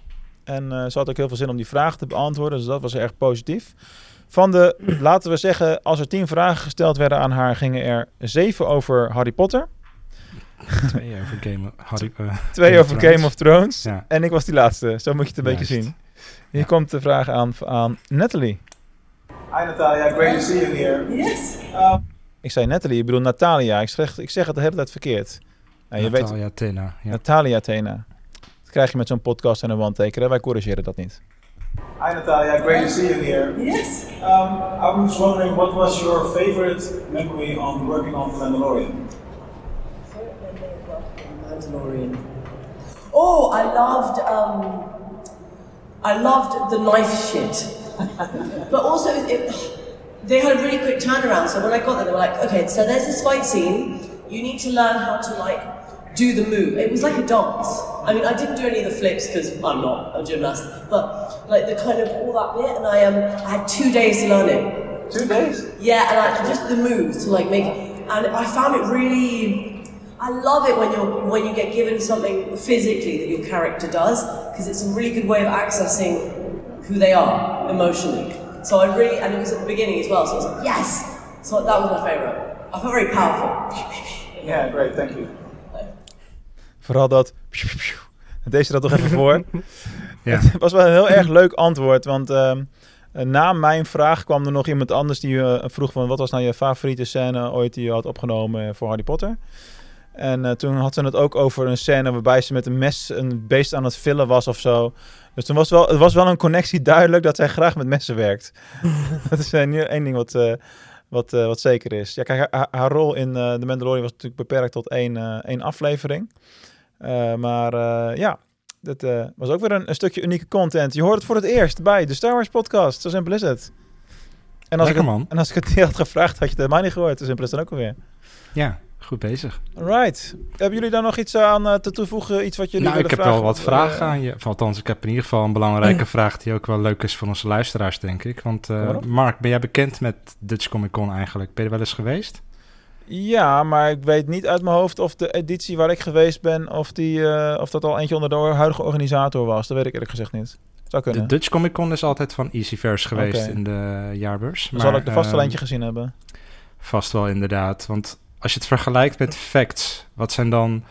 En eh, ze had ook heel veel zin om die vragen te beantwoorden. Dus dat was erg positief. Van de, laten we zeggen, als er tien vragen gesteld werden aan haar, gingen er zeven over Harry Potter. Twee over Game, Harry, eh, Twee over Game of Thrones. Ja. En ik was die laatste. Zo moet je het een beetje zien. Hier komt de vraag aan, aan Natalie. Hi Natalia, great to see you here. Yes. Ik zei Natalie, ik bedoel Natalia. Ik zeg, ik zeg het de hele tijd verkeerd. Nou, je Natalia weet, Tena, ja. Natalia Tena. Dat krijg je met zo'n podcast en een one-taker. Wij corrigeren dat niet. Hi Natalia, great to see you here. Yes. Um, I was wondering what was your favorite memory on working on The Mandalorian? Mandalorian. Oh, I loved um, I loved the knife shit. but also, it, they had a really quick turnaround. So when I got there, they were like, okay, so there's this fight scene. You need to learn how to like do the move. It was like a dance. I mean, I didn't do any of the flips because I'm not a gymnast, but like the kind of all that bit, and I um, I had two days to learn it. Two days? Yeah, and I just the moves to like make, and I found it really. I love it when you're when you get given something physically that your character does because it's a really good way of accessing who they are emotionally. So I really, and it was at the beginning as well. So I was like, yes. So that was my favorite. I felt very powerful. Yeah, great, thank you. Vooral dat... Deze dat toch even voor. Ja. Het was wel een heel erg leuk antwoord. Want ehm, eh, na mijn vraag kwam er nog iemand anders die eh, vroeg van... Wat was nou je favoriete scène ooit die je had opgenomen voor Harry Potter? En eh, toen had ze het ook over een scène waarbij ze met een mes een beest aan het villen was of zo. Dus toen was wel, het was wel een connectie duidelijk dat zij graag met messen werkt. dat is eh, nu één ding wat, eh, wat, wat zeker is. Ja, kijk, haar, haar rol in eh The Mandalorian was natuurlijk beperkt tot één, één aflevering. Maar ja, Dat was ook weer een, een stukje unieke content. Je hoort het voor het eerst bij de Star Wars podcast. Zo simpel is het. En als, Lekker, ik, het- man. en als ik het niet had gevraagd, had je het helemaal niet gehoord. Zo simpel is het dan ook alweer. Ja, goed bezig. Alright. Hebben jullie daar nog iets aan eh, te toevoegen? Iets wat jullie Nou, ik heb vragen? wel wat vragen eh, aan je. Althans, ik heb in ieder geval een belangrijke vraag die ook wel leuk is voor onze luisteraars, denk ik. Want eh, maar. Mark, ben jij bekend met Dutch Comic Con eigenlijk? Ben je wel eens geweest? Ja, maar ik weet niet uit mijn hoofd of de editie waar ik geweest ben, of, die, eh, of dat al eentje onder de huidige organisator was. Dat weet ik eerlijk gezegd niet. Zou kunnen. De Dutch Comic Con is altijd van Easyverse geweest in de jaarbeurs. Dan zal ik er vast wel ehm, eentje gezien hebben. Vast wel, inderdaad. Want als je het vergelijkt met facts, wat zijn dan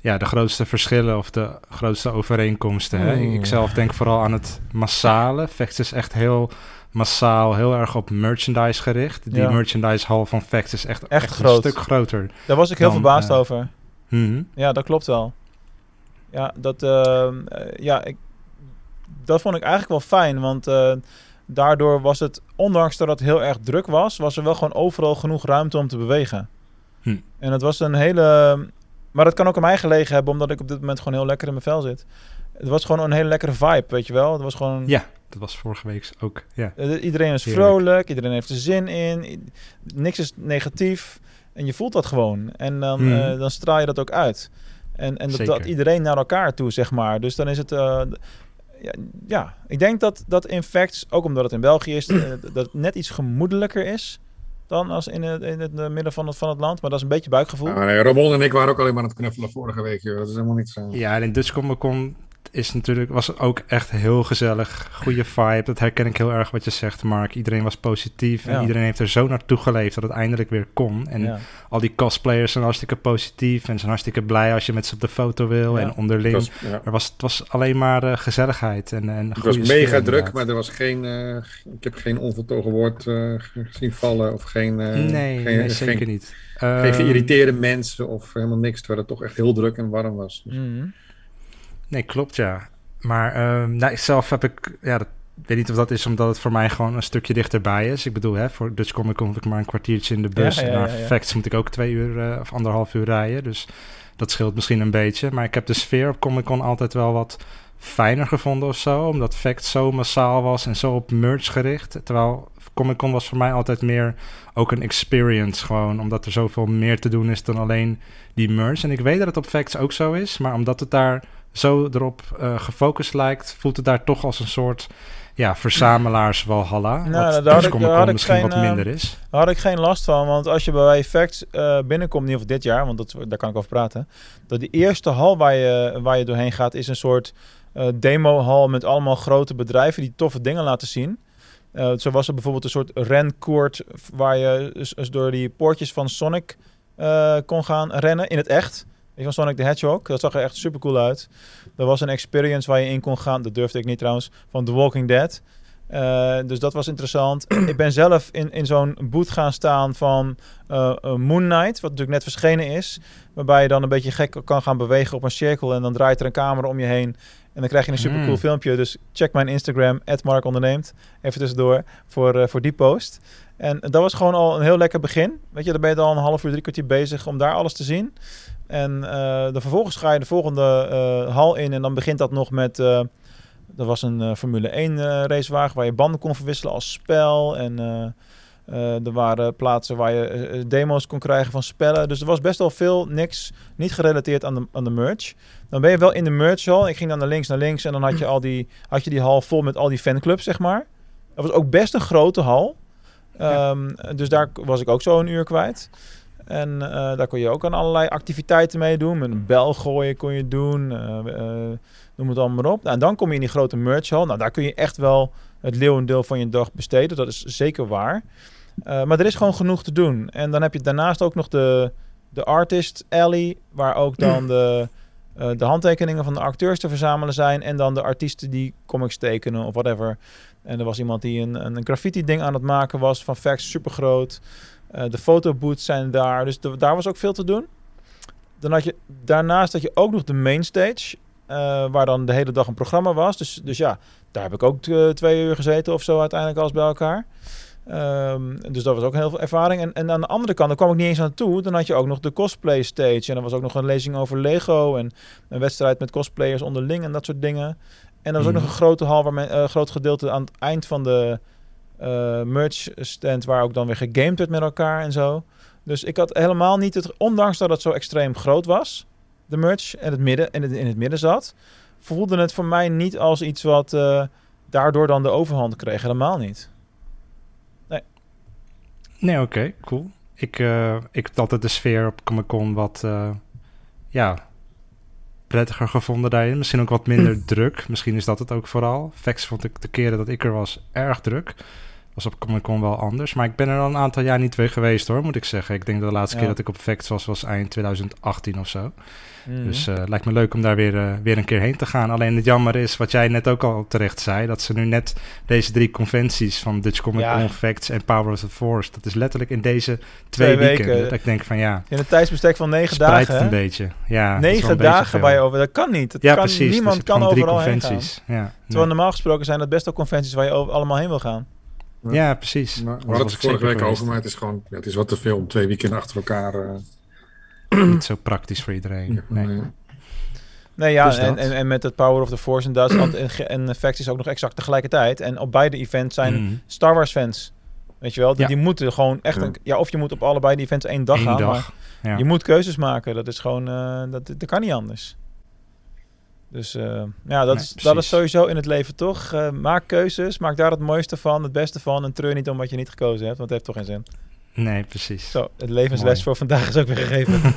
ja, de grootste verschillen of de grootste overeenkomsten? Hè? Ik zelf denk vooral aan het massale. Facts is echt heel massaal, heel erg op merchandise gericht. Die Ja. merchandise hal van Facts is echt, Echt echt, groot. een stuk groter. Daar was ik heel dan, verbaasd eh, over. mhm. Ja, dat klopt wel. Ja, dat, ehm, eh, ja ik, dat vond ik eigenlijk wel fijn. Want eh, daardoor was het, ondanks dat het heel erg druk was, was er wel gewoon overal genoeg ruimte om te bewegen. Hm. En het was een hele. Maar dat kan ook aan mij gelegen hebben, omdat ik op dit moment gewoon heel lekker in mijn vel zit. Het was gewoon een hele lekkere vibe, weet je wel. Het was gewoon. Ja, dat was vorige week ook. Ja. Eh, Iedereen is Heerlijk. vrolijk, iedereen heeft er zin in, niks is negatief en je voelt dat gewoon. En dan, Mhm. eh, dan straal je dat ook uit. En, en dat, dat iedereen naar elkaar toe, zeg maar. Dus dan is het, eh, ja, ja, ik denk dat, dat in facts, ook omdat het in België is, dat het net iets gemoedelijker is dan als in het, in het eh, midden van het, van het land. Maar dat is een beetje buikgevoel. Ah, nee, Ramon en ik waren ook alleen maar aan het knuffelen vorige week. Joh. Dat is helemaal niet zo. Ja, en in Dutch Comic Con is natuurlijk, was ook echt heel gezellig. Goede vibe. Dat herken ik heel erg wat je zegt, Mark. Iedereen was positief. En Ja. iedereen heeft er zo naartoe geleefd dat het eindelijk weer kon. En Ja. al die cosplayers zijn hartstikke positief. En zijn hartstikke blij als je met ze op de foto wil. Ja. En onderling. Het was, ja. Er was, het was alleen maar eh, gezelligheid. En, en Het was mega sfeer, druk, maar er was geen, eh, ik heb geen onvoltogen woord eh, gezien vallen. Of geen, eh, Nee, geen, nee, zeker geen, niet. Geen Ehm, geïrriteerde mensen of helemaal niks. Terwijl het toch echt heel druk en warm was. Dus- Mhm. Nee, klopt ja. Maar ehm nou, zelf heb ik, ja, dat, weet niet of dat is omdat het voor mij gewoon een stukje dichterbij is. Ik bedoel, hè, voor Dutch Comic Con ik maar een kwartiertje in de bus. Ja, ja, en naar. Facts moet ik ook twee uur eh, of anderhalf uur rijden. Dus dat scheelt misschien een beetje. Maar ik heb de sfeer op Comic Con altijd wel wat fijner gevonden of zo. Omdat Facts zo massaal was en zo op merch gericht. Terwijl Comic Con was voor mij altijd meer ook een experience. Gewoon omdat er zoveel meer te doen is dan alleen die merch. En ik weet dat het op Facts ook zo is. Maar omdat het daar zo erop eh, gefocust lijkt, voelt het daar toch als een soort ja, verzamelaars Walhalla. Nou, wat daar had ik- had misschien geen, wat eh, minder is. Daar had ik geen last van, want als je bij Facts eh, binnenkomt, in ieder geval dit jaar, want dat, daar kan ik over praten, dat die eerste hal waar je, waar je doorheen gaat, is een soort eh demo-hal met allemaal grote bedrijven die toffe dingen laten zien. Eh, zo was er bijvoorbeeld een soort renkoord waar je dus, dus door die poortjes van Sonic eh, kon gaan rennen in het echt. Die van Sonic the Hedgehog. Dat zag er echt super cool uit. Er was een experience waar je in kon gaan. Dat durfde ik niet trouwens. Van The Walking Dead. Eh, dus dat was interessant. ik ben zelf in, in zo'n boot gaan staan van eh, Moon Knight. Wat natuurlijk net verschenen is. Waarbij je dan een beetje gek kan gaan bewegen op een cirkel. En dan draait er een camera om je heen. En dan krijg je een super cool Mm. filmpje. Dus check mijn Instagram, @markonderneemt. Even tussendoor voor, voor die post. En dat was gewoon al een heel lekker begin. Weet je, dan ben je dan een half uur, drie kwartier bezig om daar alles te zien. En eh, dan vervolgens ga je de volgende eh, hal in. En dan begint dat nog met... eh er was een eh, Formule 1 eh, racewagen waar je banden kon verwisselen als spel. En eh, eh, er waren plaatsen waar je eh, eh, demo's kon krijgen van spellen. Dus er was best wel veel, niks, niet gerelateerd aan de, aan de merch. Dan ben je wel in de merch hall. Ik ging dan naar links, naar links. En dan had je, al die, had je die hal vol met al die fanclubs, zeg maar. Dat was ook best een grote hal. Ehm, Dus daar was ik ook zo een uur kwijt. En eh, daar kon je ook aan allerlei activiteiten mee doen. Met een bel gooien kon je doen. eh, eh, noem het allemaal maar op. Nou, en dan kom je in die grote merch hall. Nou, daar kun je echt wel het leeuwendeel van je dag besteden. Dat is zeker waar. Maar er is gewoon genoeg te doen. En dan heb je daarnaast ook nog de, de Artist Alley. Waar ook dan de, de handtekeningen van de acteurs te verzamelen zijn. En dan de artiesten die comics tekenen of whatever. En er was iemand die een, een graffiti ding aan het maken was van Facts, super groot. De fotobooths zijn daar. Dus de- daar was ook veel te doen. Dan had je daarnaast had je ook nog de mainstage. eh, waar dan de hele dag een programma was. Dus, dus ja, daar heb ik ook eh, twee uur gezeten of zo uiteindelijk alles bij elkaar. Ehm, dus dat was ook heel veel ervaring. En, en aan de andere kant, daar kwam ik niet eens aan toe. Dan had je ook nog de cosplay stage. En er was ook nog een lezing over Lego. En een wedstrijd met cosplayers onderling en dat soort dingen. En er was ook Mhm. nog een grote hal, waar men, eh, groot gedeelte aan het eind van de eh, merch stand, waar ook dan weer gegamed werd met elkaar en zo. Dus ik had helemaal niet het, ondanks dat het zo extreem groot was, de merch en het midden en het in het midden zat, voelde het voor mij niet als iets wat eh, daardoor dan de overhand kreeg. Helemaal niet. Nee, oké, cool. Ik, eh, ik had altijd de sfeer op Comic Con wat, ja, prettiger gevonden daarin. Misschien ook wat minder druk. Misschien is dat het ook vooral. Vex vond ik de keren dat ik er was erg druk. Was op Comic Con wel anders. Maar ik ben er al een aantal jaar niet weer geweest hoor, moet ik zeggen. Ik denk dat de laatste Ja. keer dat ik op Vex was, was eind 2018 of zo. Mhm. Dus eh lijkt me leuk om daar weer, eh, weer een keer heen te gaan. Alleen het jammer is, wat jij net ook al terecht zei, dat ze nu net deze drie conventies van Dutch Comic Ja. Con, Facts en Power of the Force, dat is letterlijk in deze twee, Twee weken. Dat ik denk van ja, In een tijdsbestek van negen dagen. het een hè? beetje. Ja, Negen dagen waar je over. Dat kan niet. Dat Ja, kan, precies. Niemand kan overal heen gaan. Ja, Terwijl nee. normaal gesproken zijn dat best wel conventies waar je over, allemaal heen wil gaan. Ja, precies. Maar het ik vorige zeker week over, maar het is gewoon, ja, het is wat te veel om twee weekenden achter elkaar. eh, Niet zo praktisch voor iedereen. Nee. nee. Nee, ja, Dus en, dat. en, en met het Power of the Force in Duitsland en, Facts is ook nog exact tegelijkertijd. En op beide events zijn Mhm. Star Wars fans. Weet je wel, die, Ja. die moeten gewoon echt... Een, ja, of je moet op allebei die events één dag Eén gaan. dag, Maar ja. Je moet keuzes maken. Dat is gewoon... eh, dat, dat kan niet anders. Dus eh, ja, dat, Nee, is, dat is sowieso in het leven toch. Eh, maak keuzes, maak daar het mooiste van, het beste van. En treur niet om wat je niet gekozen hebt, want het heeft toch geen zin. Nee, precies. Zo, het levensles Mooi. voor vandaag is ook weer gegeven.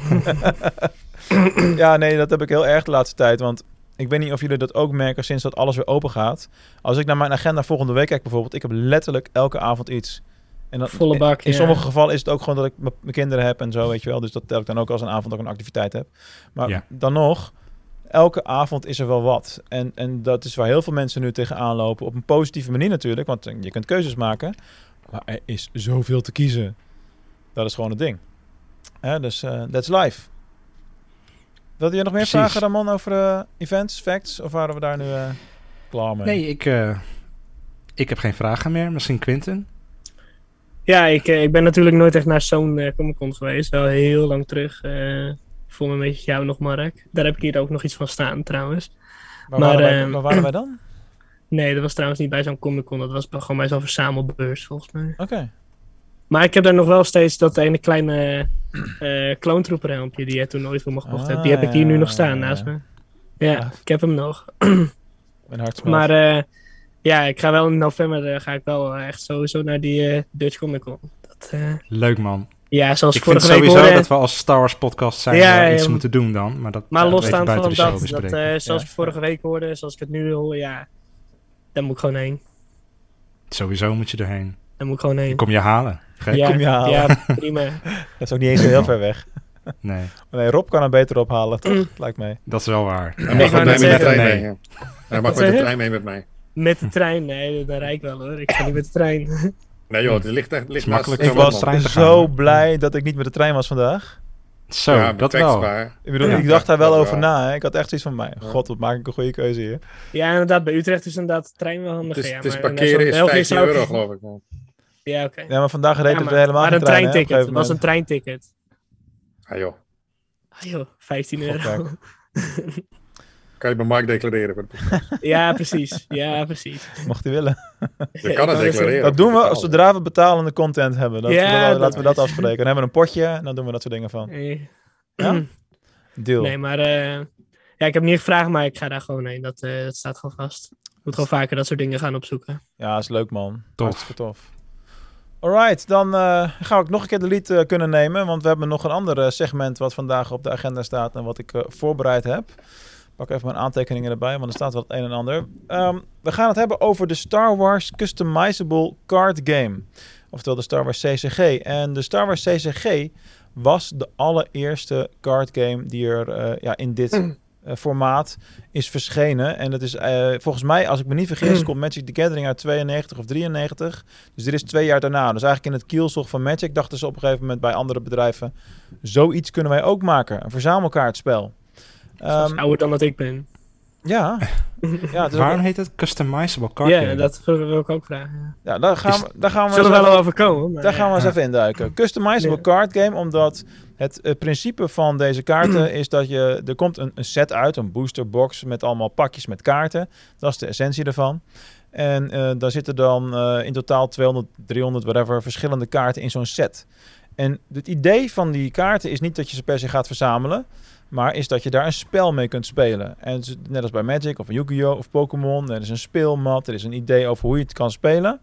ja, nee, dat heb ik heel erg de laatste tijd. Want ik weet niet of jullie dat ook merken sinds dat alles weer open gaat. Als ik naar mijn agenda volgende week kijk bijvoorbeeld, ik heb letterlijk elke avond iets. En dat, Volle bak, In ja. sommige gevallen is het ook gewoon dat ik mijn kinderen heb en zo, weet je wel. Dus dat tel ik dan ook als een avond ook een activiteit heb. Maar Ja. dan nog, elke avond is er wel wat. En, en dat is waar heel veel mensen nu tegenaan lopen. Op een positieve manier natuurlijk, want je kunt keuzes maken. Maar er is zoveel te kiezen. Dat is gewoon het ding. Hè, dus eh that's life. Wilde je nog meer Precies. vragen, Ramon, over eh, events, facts? Of waren we daar nu eh, klaar mee? Nee, ik, eh, ik heb geen vragen meer. Misschien Quinten? Ja, ik, eh, ik ben natuurlijk nooit echt naar zo'n eh Comic Con geweest. Wel heel lang terug. Eh voor me een beetje jou nog, Mark. Daar heb ik hier ook nog iets van staan, trouwens. Waar, waren wij, waar waren wij dan? Nee, dat was trouwens niet bij zo'n Comic Con. Dat was bij- gewoon bij zo'n verzamelbeurs, volgens mij. Oké. Maar ik heb daar nog wel steeds dat ene kleine eh kloontroeperhelmpje die je toen ooit voor me gekocht hebt. Die heb ik hier nu nog staan naast me. Ja, ik heb hem nog. Mijn hart smelt. Maar eh, ja, ik ga wel in november eh, ga ik wel eh, echt sowieso naar die eh, Dutch Comic Con. Dat, eh, Leuk man. Ja, zoals ik vind vorige week sowieso hoorde- dat we als Star Wars podcast zijn Ja, wel iets ja, moeten doen dan. Maar, dat maar ja, losstaand buiten van dat, dat eh, zoals Ja. ik vorige week hoorde, zoals ik het nu hoor, ja, daar moet ik gewoon heen. Sowieso moet je erheen. Daar moet ik gewoon heen. Ik kom je halen. Gek. Ja, Kom je halen. ja, prima. dat is ook niet eens zo heel ver weg. Nee, Nee, Rob kan hem beter ophalen, toch? Lijkt mij. dat is wel waar. Hij mag met de trein mee. Hij mag met de trein mee met mij. Met de trein, nee, dat rijd ik wel hoor. Ik ga niet met de trein. Nee joh, het ligt echt ligt makkelijk Ik was gaan, zo blij dat ik niet met de trein was vandaag. Zo, Ja, dat wel. maar- Ik bedoel, Ja. ik dacht daar wel over wel. na. Hè. Ik had echt zoiets van mij. God, wat maak ik een goede keuze hier. Ja, inderdaad, bij Utrecht is inderdaad de trein wel handig. Het is, ja, het is parkeren is België 15 zou ik- euro geloof ik. man. Ja, oké. Ja, maar vandaag reed Ja, het helemaal maar geen een trein. treinticket. Het was een treinticket. Ah joh, Ah, joh, 15 euro. Kan je bij Mark declareren. voor de podcast. ja, precies. Ja, precies. Mocht hij willen. Je kan het declareren. Dat doen we zodra we betalende content hebben. Dat, Ja, dat- laten we dat- afspreken. Dan hebben we een potje en dan doen we dat soort dingen van. Nee. Ja? Deal. Nee, maar eh, ja, ik heb niet gevraagd, maar ik ga daar gewoon heen. Dat, eh, dat staat gewoon vast. Ik moet gewoon vaker dat soort dingen gaan opzoeken. Ja, is leuk man. Tof. Hartstikke tof. Alright, dan eh, ga ik nog een keer de lead eh, kunnen nemen. Want we hebben nog een ander eh, segment wat vandaag op de agenda staat en wat ik eh, voorbereid heb. Pak even mijn aantekeningen erbij, want er staat wel het een en ander. Ehm, we gaan het hebben over de Star Wars Customizable Card Game. Oftewel de Star Wars CCG. En de Star Wars CCG was de allereerste card game die er eh, ja, in dit eh, formaat is verschenen. En dat is eh, volgens mij, als ik me niet vergis, komt Magic the Gathering uit 92 of 93. Dus dit is twee jaar daarna. Dus eigenlijk in het kielzog van Magic dachten ze op een gegeven moment bij andere bedrijven... zoiets kunnen wij ook maken. Een verzamelkaartspel. Ehm, ouder dan dat ik ben. ja, Ja, het is Waarom ook- heet het customizable card Ja, game? dat wil ik ook vragen. ja. Ja, daar gaan Is- we, daar gaan we Zullen eens we wel even- over komen, maar daar gaan we eens ja. even induiken. Customizable Ja. card game, omdat het eh, principe van deze kaarten is dat je... Er komt een, een set uit, een boosterbox met allemaal pakjes met kaarten. Dat is de essentie ervan. En eh, daar zitten dan eh, in totaal 200, 300, whatever, verschillende kaarten in zo'n set. En het idee van die kaarten is niet dat je ze per se gaat verzamelen... Maar is dat je daar een spel mee kunt spelen. En net als bij Magic of Yu-Gi-Oh! of Pokémon. Er is een speelmat, er is een idee over hoe je het kan spelen.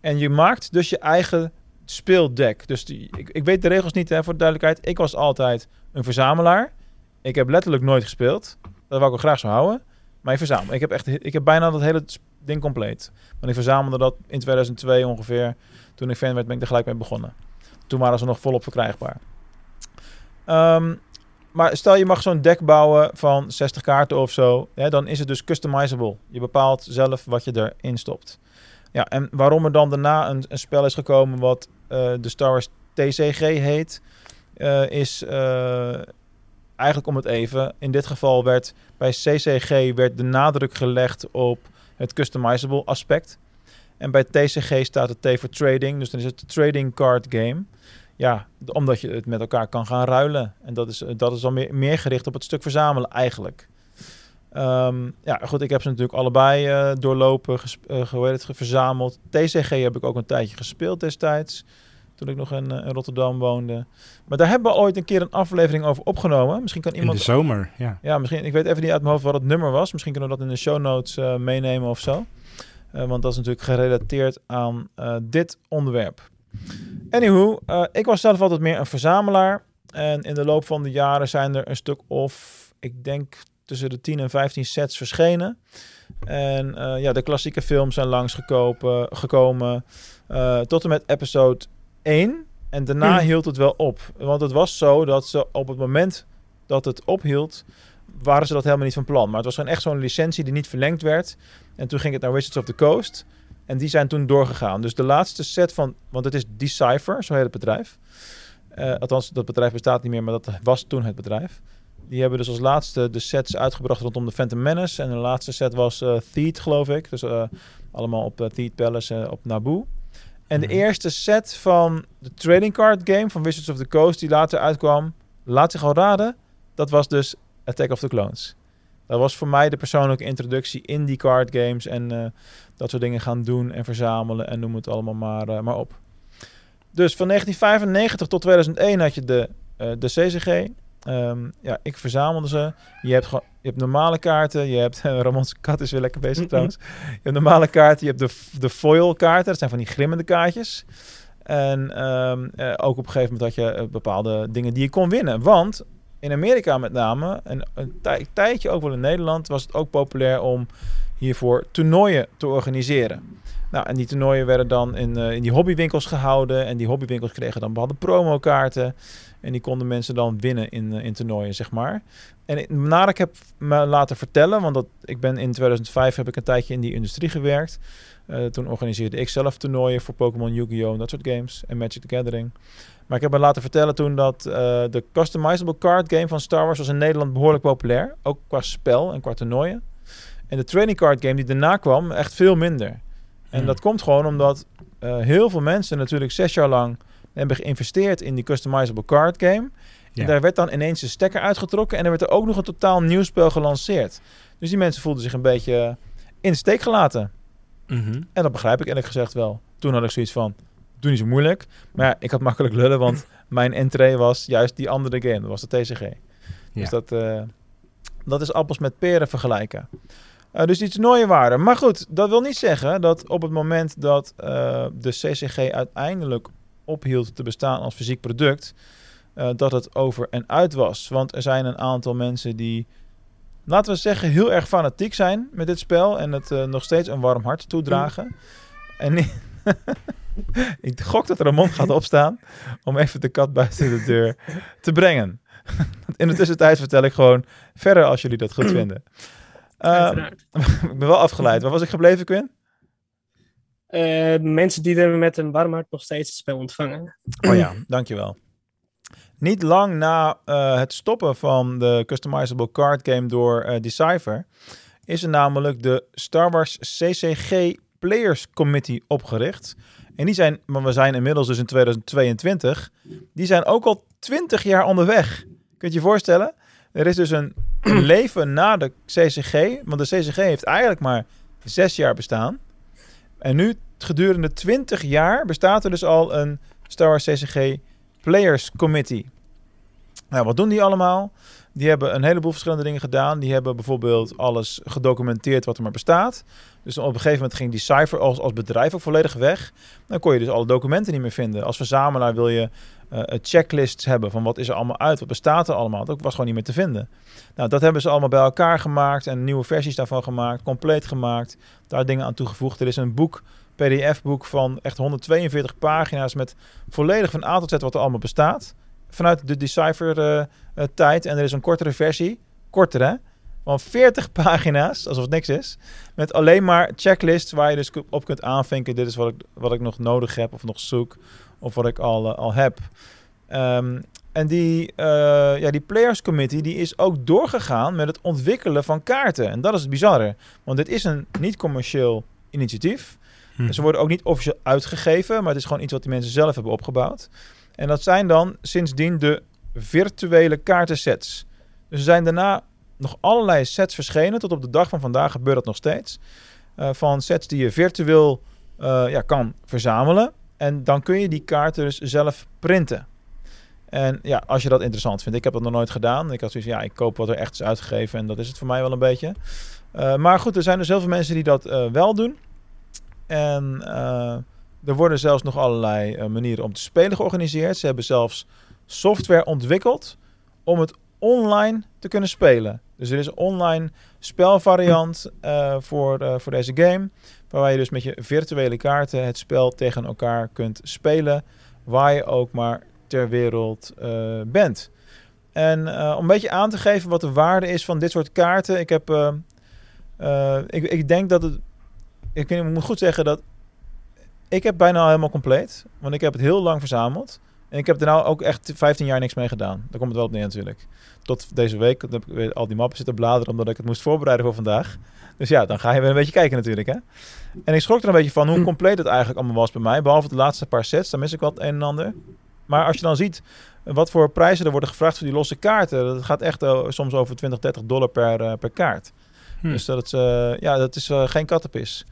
En je maakt dus je eigen speeldek. Dus ik, ik weet de regels niet, hè, voor de duidelijkheid. Ik was altijd een verzamelaar. Ik heb letterlijk nooit gespeeld. Dat wou ik ook graag zo houden. Maar ik verzamel. Ik heb, echt, ik heb bijna dat hele ding compleet. Want ik verzamelde dat in 2002 ongeveer. Toen ik fan werd, ben ik er gelijk mee begonnen. Toen waren ze nog volop verkrijgbaar. Ehm, maar stel je mag zo'n deck bouwen van 60 kaarten of zo. Dan is het dus customizable. Je bepaalt zelf wat je erin stopt. Ja, en waarom er dan daarna een, een spel is gekomen wat eh, de Star Wars TCG heet, eh, is eh, eigenlijk om het even. In dit geval werd bij CCG werd de nadruk gelegd op het customizable aspect. En bij TCG staat het T voor trading, dus dan is het trading card game. Ja, omdat je het met elkaar kan gaan ruilen. En dat is, dat is dan meer, meer gericht op het stuk verzamelen eigenlijk. Ehm, ja, goed, ik heb ze natuurlijk allebei eh, doorlopen, eh, hoe heet het, verzameld. TCG heb ik ook een tijdje gespeeld destijds, toen ik nog in, eh, in Rotterdam woonde. Maar daar hebben we ooit een keer een aflevering over opgenomen. Misschien kan In iemand... de zomer, ja. Ja, misschien, ik weet even niet uit mijn hoofd wat het nummer was. Misschien kunnen we dat in de show notes eh, meenemen of zo. Eh, want dat is natuurlijk gerelateerd aan eh, dit onderwerp. Anywho, eh, ik was zelf altijd meer een verzamelaar. En in de loop van de jaren zijn er een stuk of, ik denk tussen de 10 en 15 sets verschenen. En eh, ja, de klassieke films zijn langsgekomen, gekomen eh, tot en met episode 1. En daarna Hmm. hield het wel op. Want het was zo dat ze op het moment dat het ophield, waren ze dat helemaal niet van plan. Maar het was gewoon echt zo'n licentie die niet verlengd werd. En toen ging het naar Wizards of the Coast. En die zijn toen doorgegaan. Dus de laatste set van, want het is Decipher, zo heet het bedrijf. Eh, althans, dat bedrijf bestaat niet meer, maar dat was toen het bedrijf. Die hebben dus als laatste de sets uitgebracht rondom de Phantom Menace. En de laatste set was eh Theed, geloof ik. Dus eh, allemaal op uh, Theed Palace op Naboo. En de eerste set van de trading card game van Wizards of the Coast, die later uitkwam, laat zich al raden, dat was dus Attack of the Clones. Dat was voor mij de persoonlijke introductie in die card games en eh, dat soort dingen gaan doen en verzamelen en noem het allemaal maar, eh, maar op. Dus van 1995 tot 2001 had je de, eh, de CCG. Ehm, ja, ik verzamelde ze. Je hebt gewoon, je hebt normale kaarten. Je hebt Ramon's kat is weer lekker bezig trouwens. Je hebt normale kaarten. Je hebt de, de foil kaarten. Dat zijn van die glimmende kaartjes. En ehm, eh, ook op een gegeven moment had je bepaalde dingen die je kon winnen. Want in Amerika met name, en een tij- tijdje ook wel in Nederland, was het ook populair om hiervoor toernooien te organiseren. Nou, en die toernooien werden dan in, eh, in die hobbywinkels gehouden. En die hobbywinkels kregen dan bepaalde promokaarten. En die konden mensen dan winnen in, eh, in toernooien, zeg maar. En naar ik heb me laten vertellen, want dat, ik ben in 2005 heb ik een tijdje in die industrie gewerkt. Eh, toen organiseerde ik zelf toernooien voor Pokémon, Yu-Gi-Oh! en dat soort games. En Magic the Gathering. Maar ik heb me laten vertellen toen dat eh, de customizable card game van Star Wars was in Nederland behoorlijk populair. Ook qua spel en qua toernooien. En de trading card game die daarna kwam, echt veel minder. En Hmm. dat komt gewoon omdat eh, heel veel mensen natuurlijk zes jaar lang hebben geïnvesteerd in die customizable card game. Ja. En daar werd dan ineens een stekker uitgetrokken en er werd er ook nog een totaal nieuw spel gelanceerd. Dus die mensen voelden zich een beetje in de steek gelaten. Mhm. En dat begrijp ik eerlijk gezegd wel. Toen had ik zoiets van, doe niet zo moeilijk. Maar ja, ik had makkelijk lullen, want mijn entree was juist die andere game. Dat was de TCG. Ja. Dus dat, eh, dat is appels met peren vergelijken. Eh, dus die toernooien waren. Maar goed, dat wil niet zeggen dat op het moment dat eh, de CCG uiteindelijk ophield te bestaan als fysiek product, dat het over en uit was. Want er zijn een aantal mensen die, laten we zeggen, heel erg fanatiek zijn met dit spel en het nog steeds een warm hart toedragen. En ik gok dat er een mond gaat opstaan om even de kat buiten de deur te brengen. In de tussentijd vertel ik gewoon verder als jullie dat goed vinden. Eh, Uiteraard. ik ben wel afgeleid. Waar was ik gebleven, Quinn? Eh, mensen die er met een warm hart nog steeds het spel ontvangen. Oh ja, dankjewel. Niet lang na eh, het stoppen van de customizable card game door eh, Decipher is er namelijk de Star Wars CCG Players Committee opgericht. En die zijn, maar we zijn inmiddels dus in 2022, die zijn ook al 20 jaar onderweg. Kunt je je voorstellen? Er is dus een, leven na de CCG, want de CCG heeft eigenlijk maar zes jaar bestaan. En nu, gedurende 20 jaar, bestaat er dus al een Star Wars CCG Players Committee. Nou, wat doen die allemaal? Die hebben een heleboel verschillende dingen gedaan. Die hebben bijvoorbeeld alles gedocumenteerd wat er maar bestaat. Dus op een gegeven moment ging die Cypher als, als bedrijf ook volledig weg. Dan kon je dus alle documenten niet meer vinden. Als verzamelaar wil je uh, checklists hebben van wat is er allemaal uit, wat bestaat er allemaal. Dat was gewoon niet meer te vinden. Nou, dat hebben ze allemaal bij elkaar gemaakt en nieuwe versies daarvan gemaakt, compleet gemaakt, daar dingen aan toegevoegd. Er is een boek, PDF-boek van echt 142 pagina's met volledig van A tot wat er allemaal bestaat. Vanuit de Decipher-tijd. Uh, en er is een kortere versie, korter hè, van 40 pagina's, alsof het niks is. Met alleen maar checklists waar je dus op kunt aanvinken. Dit is wat ik, wat ik nog nodig heb of nog zoek. Of wat ik al, uh, al heb. Um, en die, uh, ja, die Players Committee die is ook doorgegaan met het ontwikkelen van kaarten. En dat is het bizarre. Want dit is een niet-commercieel initiatief. Hm. Ze worden ook niet officieel uitgegeven. Maar het is gewoon iets wat die mensen zelf hebben opgebouwd. En dat zijn dan sindsdien de virtuele kaartensets. Dus er zijn daarna nog allerlei sets verschenen. Tot op de dag van vandaag gebeurt dat nog steeds. Uh, van sets die je virtueel uh, ja, kan verzamelen. En dan kun je die kaarten dus zelf printen. En ja, als je dat interessant vindt. Ik heb dat nog nooit gedaan. Ik had zoiets ja, ik koop wat er echt is uitgegeven. En dat is het voor mij wel een beetje. Uh, maar goed, er zijn dus heel veel mensen die dat wel doen. En er worden zelfs nog allerlei manieren om te spelen georganiseerd. Ze hebben zelfs software ontwikkeld om het online te kunnen spelen. Dus er is een online spelvariant voor, voor deze game. Waarbij je dus met je virtuele kaarten het spel tegen elkaar kunt spelen. Waar je ook maar ter wereld bent. En om een beetje aan te geven wat de waarde is van dit soort kaarten. Ik heb. Ik, ik denk dat het. Ik moet goed zeggen dat. Ik heb bijna al helemaal compleet. Want ik heb het heel lang verzameld. En ik heb er nou ook echt 15 jaar niks mee gedaan. Daar komt het wel op neer natuurlijk. Tot deze week heb ik weer al die mappen zitten bladeren omdat ik het moest voorbereiden voor vandaag. Dus ja, dan ga je weer een beetje kijken natuurlijk. Hè? En ik schrok er een beetje van hoe compleet het eigenlijk allemaal was bij mij. Behalve de laatste paar sets, daar mis ik wat een en ander. Maar als je dan ziet wat voor prijzen er worden gevraagd voor die losse kaarten. Dat gaat echt uh, soms over 20, 30 dollar per, uh, per kaart. Hm. Dus dat, uh, ja, dat is geen kattenpis.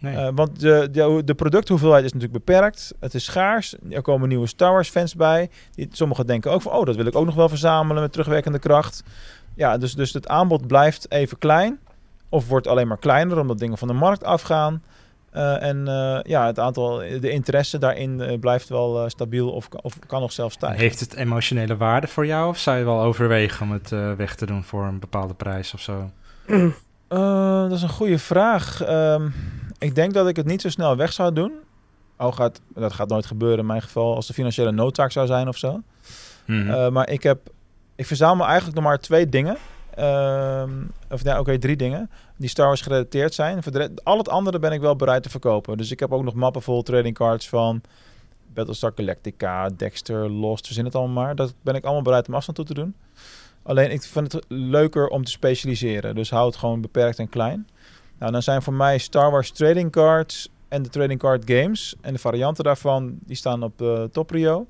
Nee. want de, de, de, producthoeveelheid is natuurlijk beperkt. Het is schaars. Er komen nieuwe Star Wars fans bij. Die, sommigen denken ook van, oh, dat wil ik ook nog wel verzamelen met terugwerkende kracht. Ja, dus, dus het aanbod blijft even klein. Of wordt alleen maar kleiner omdat dingen van de markt afgaan. Uh, en uh, ja, het aantal, de interesse daarin uh, blijft wel stabiel of, of kan nog zelfs stijgen. Heeft het emotionele waarde voor jou of zou je wel overwegen om het weg te doen voor een bepaalde prijs of zo? dat is een goede vraag. Um, ik denk dat ik het niet zo snel weg zou doen. Oh, gaat, dat gaat nooit gebeuren in mijn geval als de financiële noodzaak zou zijn of zo. Mm -hmm. maar ik heb, ik verzamel eigenlijk nog maar twee dingen. Um, of ja, oké, okay, drie dingen die Star Wars gerelateerd zijn. Voor de, al het andere ben ik wel bereid te verkopen. Dus ik heb ook nog mappen vol trading cards van Battlestar Galactica, Dexter, Lost, verzin het allemaal maar. Dat ben ik allemaal bereid om afstand toe te doen. Alleen ik vind het leuker om te specialiseren. Dus hou het gewoon beperkt en klein. Nou, dan zijn voor mij Star Wars trading cards en de trading card games. En de varianten daarvan, die staan op uh, Toprio.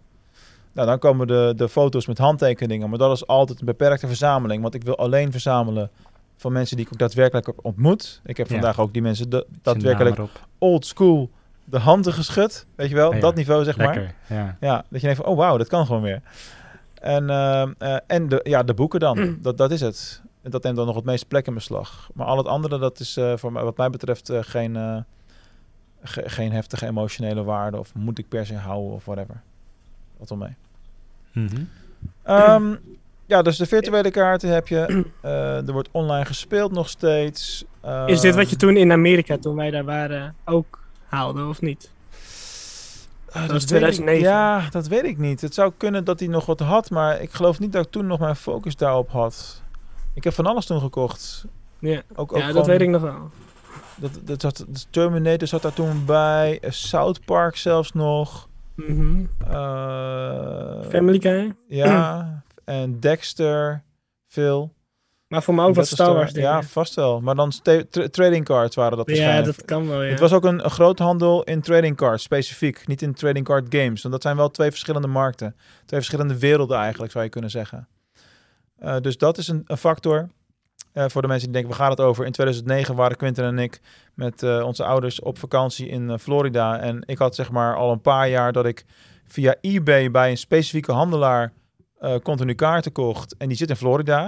Nou, dan komen de, de foto's met handtekeningen. Maar dat is altijd een beperkte verzameling. Want ik wil alleen verzamelen van mensen die ik ook daadwerkelijk ontmoet. Ik heb ja. vandaag ook die mensen de, daadwerkelijk old school de handen geschud. Weet je wel, ja, dat niveau zeg lekker, maar. Ja. ja, dat je denkt van, oh wauw, dat kan gewoon weer. En, uh, uh, en de, ja, de boeken dan, dat, dat is het. Dat neemt dan nog het meeste plek in beslag. Maar al het andere, dat is uh, voor mij, wat mij betreft geen, ge geen heftige emotionele waarde. Of moet ik per se houden of whatever. Wat wel mee. Mm -hmm. um, ja, dus de virtuele kaarten heb je. Uh, er wordt online gespeeld nog steeds. Uh, is dit wat je toen in Amerika, toen wij daar waren, ook haalde of niet? Uh, dat was 2009. Ik, ja, dat weet ik niet. Het zou kunnen dat hij nog wat had, maar ik geloof niet dat ik toen nog mijn focus daarop had. Ik heb van alles toen gekocht. Ja, ook, ook ja dat weet ik nog wel. Dat, dat Terminator zat daar toen bij. South Park zelfs nog. Mm -hmm. Family Guy? Ja, en Dexter, veel. Maar voor mij ook wat Star Wars dingen. Ja, vast wel. Maar dan tra- trading cards waren dat Ja, waarschijnlijk. dat kan wel, ja. Het was ook een, een groothandel in trading cards, specifiek. Niet in trading card games. Want dat zijn wel twee verschillende markten. Twee verschillende werelden eigenlijk, zou je kunnen zeggen. Eh, dus dat is een, een factor. Eh, voor de mensen die denken, waar gaat het over? In 2009 waren Quinten en ik met eh, onze ouders op vakantie in Florida. En ik had zeg maar al een paar jaar dat ik via eBay bij een specifieke handelaar continu kaarten kocht. En die zit in Florida.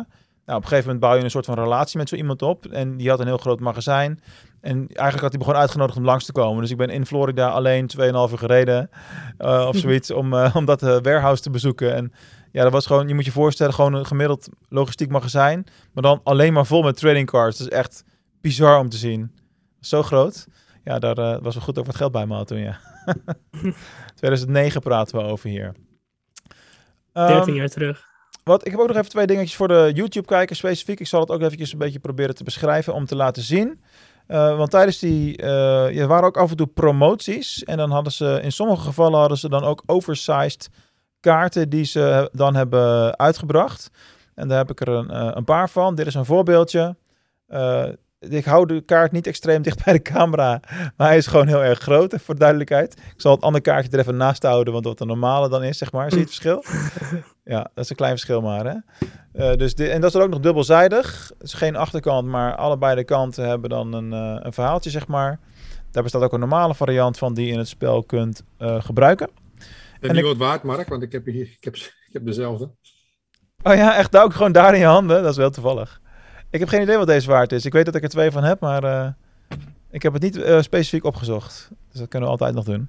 Nou, op een gegeven moment bouw je een soort van relatie met zo iemand op. En die had een heel groot magazijn. En eigenlijk had hij me gewoon uitgenodigd om langs te komen. Dus ik ben in Florida alleen 2,5 uur gereden of zoiets om, om dat eh, warehouse te bezoeken. En ja, dat was gewoon, je moet je voorstellen, gewoon een gemiddeld logistiek magazijn. Maar dan alleen maar vol met trading cards. Dat is echt bizar om te zien. Zo groot. Ja, daar eh, was wel goed ook wat geld bij me had toen, ja. 2009 praten we over hier. 13 Ehm, jaar terug. wat, ik heb ook nog even twee dingetjes voor de YouTube-kijkers specifiek. Ik zal het ook eventjes een beetje proberen te beschrijven om te laten zien. Eh, want tijdens die, er waren ook af en toe promoties. En dan hadden ze, in sommige gevallen hadden ze dan ook oversized kaarten die ze dan hebben uitgebracht. En daar heb ik er een, eh, een paar van. Dit is een voorbeeldje. Eh, ik hou de kaart niet extreem dicht bij de camera, maar hij is gewoon heel erg groot, voor de duidelijkheid. Ik zal het andere kaartje er even naast houden, want wat de normale dan is, zeg maar. Zie je het verschil? Ja, dat is een klein verschil maar, hè. Eh, dus dit, en dat is dan ook nog dubbelzijdig. Het is geen achterkant, maar allebei de kanten hebben dan een, een verhaaltje, zeg maar. Daar bestaat ook een normale variant van die je in het spel kunt gebruiken. En ik- wordt waard, Mark, want ik heb, hier, ik heb, ik heb dezelfde. Oh ja, echt ook gewoon daar in je handen. Dat is wel toevallig. Ik heb geen idee wat deze waard is. Ik weet dat ik er twee van heb, maar eh, ik heb het niet eh, specifiek opgezocht. Dus dat kunnen we altijd nog doen.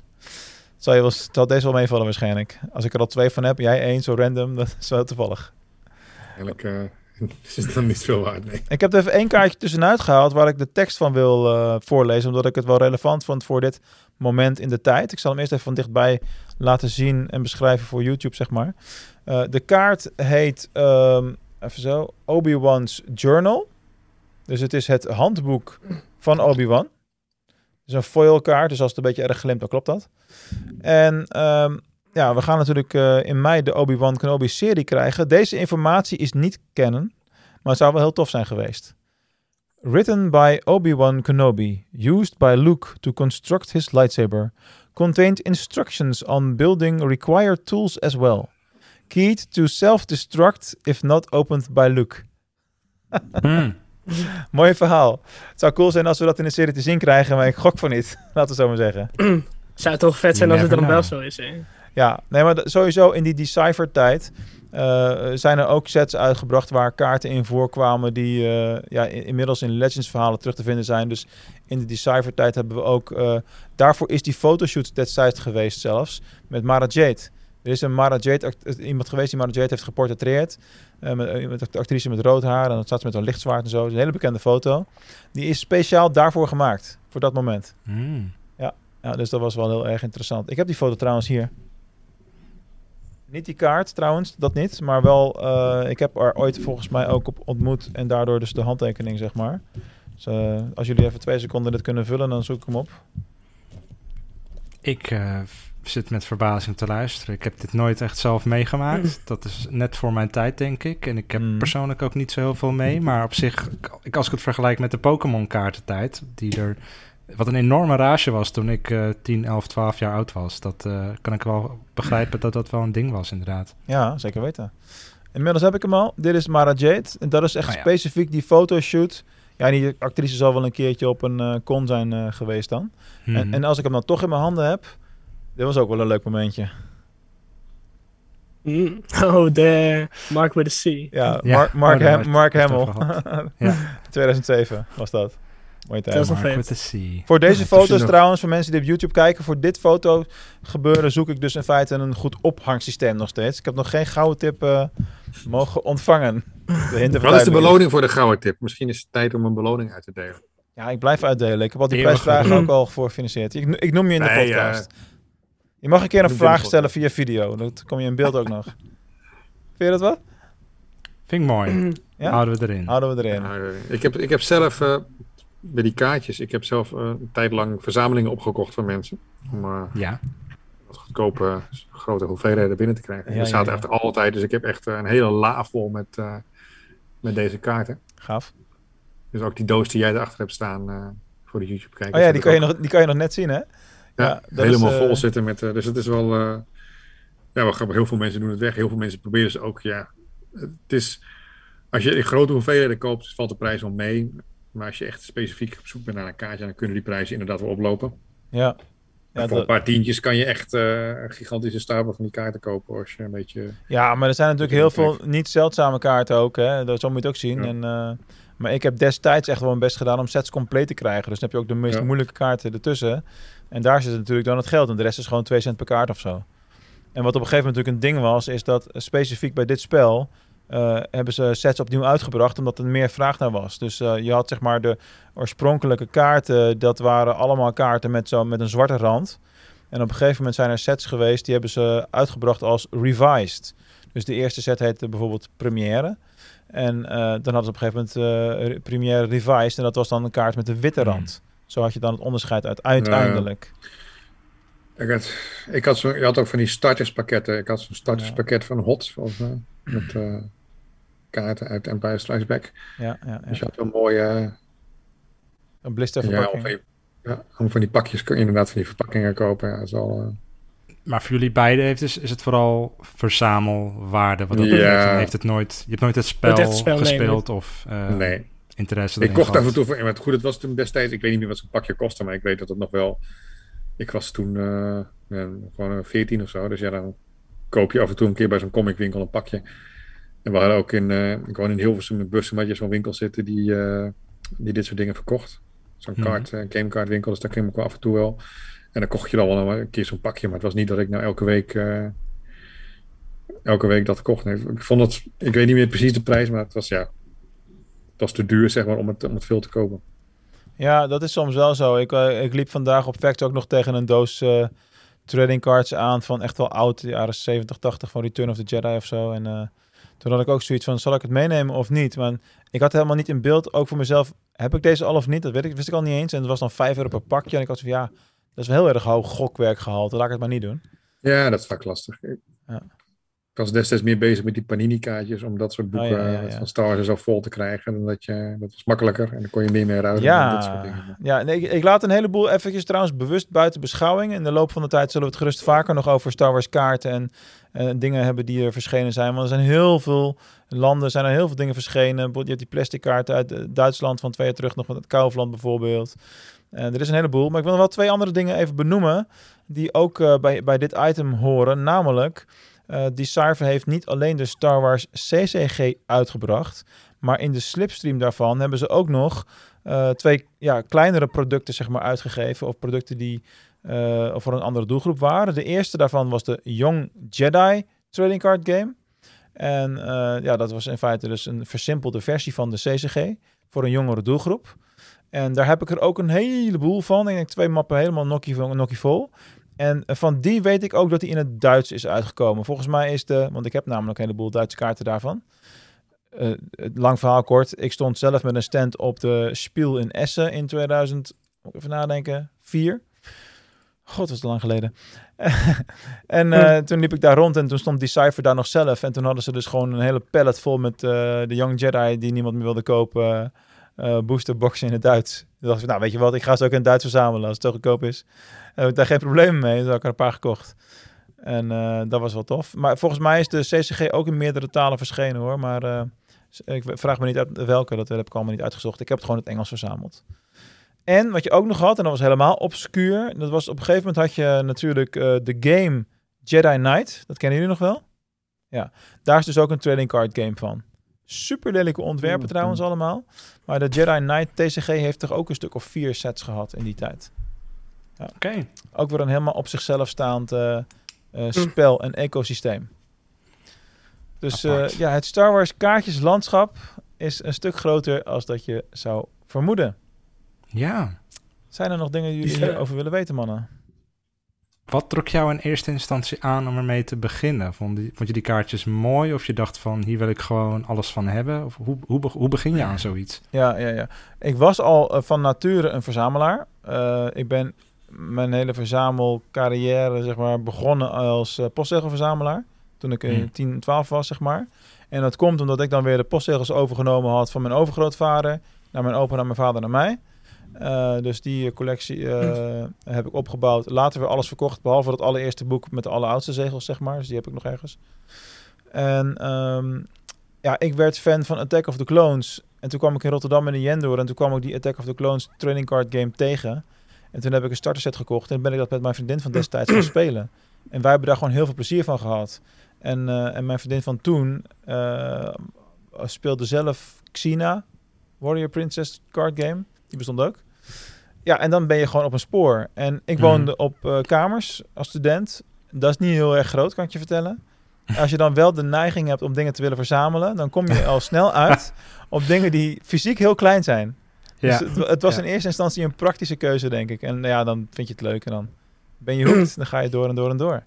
Zal, je wel, zal deze wel meevallen waarschijnlijk. Als ik er al twee van heb, jij één, zo random, dat is wel toevallig. Eigenlijk eh, is het dan niet veel waard, nee. Ik heb er even één kaartje tussenuit gehaald waar ik de tekst van wil voorlezen, omdat ik het wel relevant vond voor dit moment in de tijd. Ik zal hem eerst even van dichtbij laten zien en beschrijven voor YouTube, zeg maar. Eh, de kaart heet, ehm, even zo, Obi-Wan's Journal. Dus het is het handboek van Obi-Wan. Het is een foil kaart, dus als het een beetje erg glimt, dan klopt dat. En ehm, ja, we gaan natuurlijk eh, in mei de Obi-Wan Kenobi serie krijgen. Deze informatie is niet kennen, maar zou wel heel tof zijn geweest. Written by Obi-Wan Kenobi, used by Luke to construct his lightsaber, contained instructions on building required tools as well. Keyed to self-destruct if not opened by Luke. Hmm. Mooi verhaal. Het zou cool zijn als we dat in de serie te zien krijgen, maar ik gok van niet. Laten we zo maar zeggen. Zou toch vet zijn als het dan wel zo is, hè? Ja, nee, maar sowieso in die Decipher-tijd eh, zijn er ook sets uitgebracht waar kaarten in voorkwamen die eh, ja, in- inmiddels in Legends-verhalen terug te vinden zijn. Dus in de Decipher-tijd hebben we ook... eh, daarvoor is die fotoshoot destijds geweest zelfs, met Mara Jade. Er is een Mara Jade, eh, iemand geweest die Mara Jade heeft geportretteerd. eh, met, eh, met een actrice met rood haar en dan staat ze met een lichtzwaard en zo. Is een hele bekende foto. Die is speciaal daarvoor gemaakt, voor dat moment. Hmm. Ja, ja, dus dat was wel heel erg interessant. Ik heb die foto trouwens hier. Niet die kaart trouwens, dat niet. Maar wel, eh, ik heb er ooit volgens mij ook op ontmoet. En daardoor dus de handtekening, zeg maar. Dus eh, als jullie even twee seconden dit kunnen vullen, dan zoek ik hem op. Ik eh, zit met verbazing te luisteren. Ik heb dit nooit echt zelf meegemaakt. Dat is net voor mijn tijd, denk ik. En ik heb persoonlijk ook niet zo heel veel mee. Maar op zich, ik- als ik het vergelijk met de Pokémon-kaartentijd... die er... Wat een enorme rage was toen ik eh 10, 11, 12 jaar oud was. Dat eh, kan ik wel begrijpen dat dat wel een ding was, inderdaad. Ja, zeker weten. Inmiddels heb ik hem al. Dit is Mara Jade. En dat is echt Oh ja. specifiek die fotoshoot. Ja, die actrice zal wel een keertje op een eh, con zijn eh, geweest dan. Mhm. En, en als ik hem dan toch in mijn handen heb... Dit was ook wel een leuk momentje. Mm. Oh, de Mark with a C. Ja, Ja, Mark, Mark, oh, Ham- Mark Hamill. Ja. 2007 was dat. Mooie tijd. Dat is wel Mark a C. Voor deze Ja, foto's trouwens, voor mensen die op YouTube kijken, voor dit foto gebeuren zoek ik dus in feite een goed ophangsysteem nog steeds. Ik heb nog geen gouden tip eh, mogen ontvangen. De Wat is de beloning voor de gouden tip? Misschien is het tijd om een beloning uit te delen. Ja, ik blijf uitdelen. Ik heb al die Eeuwig prijsvragen ook al voor gefinancierd. Ik, ik noem je in de Nee, podcast. je mag een keer een vraag stellen via video. Dan kom je in beeld ook nog. Vind je dat wat? Vind ik mooi. Ja? Houden we erin. Houden we erin. Ja, ik, heb, ik heb zelf eh, bij die kaartjes, ik heb zelf eh, een tijd lang verzamelingen opgekocht van mensen. Om eh, Ja. wat goedkope, grote hoeveelheden binnen te krijgen. Ja, er zaten ja, echt altijd, dus ik heb echt eh, een hele la vol met, eh, met deze kaarten. Gaaf. Dus ook die doos die jij erachter hebt staan uh, voor de YouTube-kijkers. Oh ja, die kan, je nog, die kan je nog net zien, hè? Ja, ja helemaal is, vol zitten met... dus het is wel... ja, wel grappig. Heel veel mensen doen het weg. Heel veel mensen proberen ze ook, ja... Het is... Als je in grote hoeveelheden koopt, valt de prijs wel mee. Maar als je echt specifiek op zoek bent naar een kaartje, dan kunnen die prijzen inderdaad wel oplopen. Ja. ja voor een paar tientjes kan je echt uh, een gigantische stapel van die kaarten kopen als je een beetje... Ja, maar er zijn natuurlijk heel veel niet zeldzame kaarten ook, hè. Dat zo moet je het ook zien. En, uh, maar ik heb destijds echt wel mijn best gedaan om sets compleet te krijgen. Dus dan heb je ook de meest moeilijke kaarten ertussen. En daar zit natuurlijk dan het geld. En de rest is gewoon 2 cent per kaart of zo. En wat op een gegeven moment natuurlijk een ding was, is dat specifiek bij dit spel uh, hebben ze sets opnieuw uitgebracht omdat er meer vraag naar was. Dus uh, je had zeg maar de oorspronkelijke kaarten, dat waren allemaal kaarten met, zo, met een zwarte rand. En op een gegeven moment zijn er sets geweest die hebben ze uitgebracht als revised. Dus de eerste set heette bijvoorbeeld Premiere. En uh, dan hadden ze op een gegeven moment Premiere Revised. En dat was dan een kaart met een witte hmm. rand. Zo had je dan het onderscheid uit uiteindelijk. Ik had, ik had zo, je had ook van die starterspakketten. Ik had zo'n starterspakket van Hot, volgens mij. Met uh, kaarten uit Empire Strikes Back. Ja, ja, ja. Dus je had een mooie... een blisterverpakking. Ja, ja, om van die pakjes kun je inderdaad van die verpakkingen kopen. Ja, is al, uh... Maar voor jullie beiden heeft dus, is het vooral verzamelwaarde. Wat dat ja. heeft het nooit, je hebt nooit het spel, het spel gespeeld nee, of uh, nee. interesse Ik kocht af en toe, maar goed, het was toen destijds, ik weet niet meer wat zo'n pakje kostte, maar ik weet dat het nog wel, ik was toen uh, ja, gewoon 14 of zo, dus ja, dan koop je af en toe een keer bij zo'n comicwinkel een pakje. En we hadden ook in, uh, ik woon in Hilversum in Bussen, had je zo'n winkel zitten die, uh, die dit soort dingen verkocht. Zo'n mm kaart, gamecard winkel, dus daar ging ik wel af en toe wel. En dan kocht je dan wel een keer zo'n pakje, maar het was niet dat ik nou elke week, elke week dat kocht. Nee, ik vond het, ik weet niet meer precies de prijs, maar het was ja, het was te duur zeg maar om het, om het veel te kopen. Ja, dat is soms wel zo. Ik, ik liep vandaag op Facts ook nog tegen een doos trading cards aan van echt wel oud, de jaren 70, 80 van Return of the Jedi of zo. En uh, toen had ik ook zoiets van, zal ik het meenemen of niet? Maar ik had helemaal niet in beeld, ook voor mezelf, heb ik deze al of niet? Dat weet ik, wist ik al niet eens. En het was dan 5 euro per pakje. En ik had zo van, ja, dat is wel heel erg hoog gokwerk gehaald. Laat ik het maar niet doen. Ja, dat is vaak lastig. Ja. Ik was destijds meer bezig met die Panini-kaartjes, om dat soort boeken oh, ja, van Star Wars zo vol te krijgen. Dat, je, dat was makkelijker en dan kon je meer mee ruilen. Ja, dat soort dingen. ja nee, ik, ik, laat een heleboel eventjes trouwens bewust buiten beschouwing. In de loop van de tijd zullen we het gerust vaker nog over Star Wars kaarten en dingen hebben die er verschenen zijn. Want er zijn heel veel landen, zijn er heel veel dingen verschenen. Je hebt die plastic kaarten uit eh, Duitsland van twee jaar terug, nog van het Kaufland bijvoorbeeld. En er is een heleboel, maar ik wil nog wel twee andere dingen even benoemen die ook uh, bij, bij dit item horen, namelijk... Uh, Decipher heeft niet alleen de Star Wars CCG uitgebracht, maar in de slipstream daarvan hebben ze ook nog uh, twee ja, kleinere producten zeg maar, uitgegeven. Of producten die uh, voor een andere doelgroep waren. De eerste daarvan was de Young Jedi Trading Card Game. En ja, dat was in feite dus een versimpelde versie van de CCG voor een jongere doelgroep. En daar heb ik er ook een heleboel van. Ik denk twee mappen helemaal nokkie vol. En van die weet ik ook dat hij in het Duits is uitgekomen. Volgens mij is de, want ik heb namelijk een heleboel Duitse kaarten daarvan. Uh, lang verhaal kort. Ik stond zelf met een stand op de Spiel in Essen in 2000, even nadenken, 4. God, dat is lang geleden. en uh, toen liep ik daar rond en toen stond Decipher daar nog zelf. En toen hadden ze dus gewoon een hele pallet vol met uh, de Young Jedi die niemand meer wilde kopen. Uh, boosterboxen in het Duits. Toen dacht ik, nou weet je wat, ik ga ze ook in het Duits verzamelen als het te goedkoop is heb ik daar geen problemen mee. Dus heb ik er een paar gekocht. En uh, dat was wel tof. Maar volgens mij is de CCG ook in meerdere talen verschenen hoor. Maar uh, ik vraag me niet uit welke, dat heb ik allemaal niet uitgezocht. Ik heb het gewoon in het Engels verzameld. En wat je ook nog had, en dat was helemaal obscuur. Dat was op een gegeven moment had je natuurlijk de game Jedi Knight. Dat kennen jullie nog wel? Ja, daar is dus ook een trading card game van. Super lelijke ontwerpen trouwens allemaal. Maar de Jedi Knight TCG heeft toch ook een stuk of vier sets gehad in die tijd. Ja. Oké. Ook weer een helemaal op zichzelf staand uh, uh, spel en ecosysteem. Dus uh, ja, het Star Wars kaartjeslandschap is een stuk groter als dat je zou vermoeden. Ja. Zijn er nog dingen die jullie hierover willen weten, mannen? Wat trok jou in eerste instantie aan om ermee te beginnen? Vond, die, vond je die kaartjes mooi of je dacht van hier wil ik gewoon alles van hebben? Of hoe, hoe, hoe begin je aan zoiets? Ja, ja, ja. Ik was al van nature een verzamelaar. ik ben mijn hele verzamelcarrière zeg maar, begonnen als uh, postzegelverzamelaar. Toen ik in 10, 12 was, zeg maar. En dat komt omdat ik dan weer de postzegels overgenomen had van mijn overgrootvader. Naar mijn opa, naar mijn vader, naar mij. Uh, dus die collectie uh, heb ik opgebouwd. Later weer alles verkocht, behalve dat allereerste boek met de alleroudste zegels, zeg maar. Dus die heb ik nog ergens. En um, ja, ik werd fan van Attack of the Clones. En toen kwam ik in Rotterdam in de Jendor. En toen kwam ik die Attack of the Clones training card game tegen. En toen heb ik een starterset gekocht. En ben ik dat met mijn vriendin van destijds gaan spelen. En wij hebben daar gewoon heel veel plezier van gehad. En, uh, en mijn vriendin van toen speelde zelf Xena, Warrior Princess card game. Die bestond ook. Ja, en dan ben je gewoon op een spoor. En ik woonde mm. op uh, kamers als student. Dat is niet heel erg groot, kan ik je vertellen. Als je dan wel de neiging hebt om dingen te willen verzamelen, dan kom je al snel uit op dingen die fysiek heel klein zijn. Ja. Dus het, het was in eerste instantie een praktische keuze, denk ik. En ja, dan vind je het leuk en dan ben je hoekt. dan ga je door en door en door.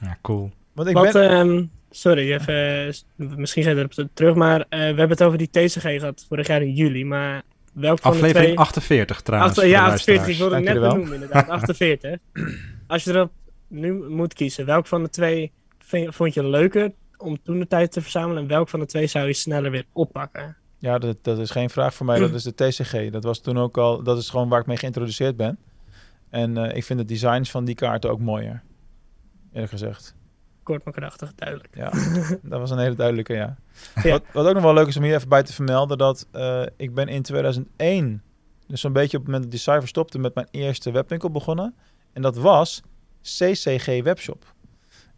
Ja, cool. Want ik Wat, ben... Um, sorry, even, misschien ga je erop terug, maar uh, we hebben het over die TCG gehad vorig jaar in juli, maar welk van Aflevering de twee... 48 trouwens. Ja, 48, ik wilde het net benoemen inderdaad, 48. Als je erop nu moet kiezen, welk van de twee vind, vond je leuker om toen de tijd te verzamelen en welk van de twee zou je sneller weer oppakken? Ja, dat, dat is geen vraag voor mij, dat is de TCG. Dat was toen ook al, dat is gewoon waar ik mee geïntroduceerd ben. En uh, ik vind de designs van die kaarten ook mooier, eerlijk gezegd kort maar krachtig, duidelijk. Ja, dat was een hele duidelijke, ja. Wat, wat, ook nog wel leuk is om hier even bij te vermelden, dat uh, ik ben in 2001, dus zo'n beetje op het moment dat die cijfer stopte, met mijn eerste webwinkel begonnen. En dat was CCG Webshop.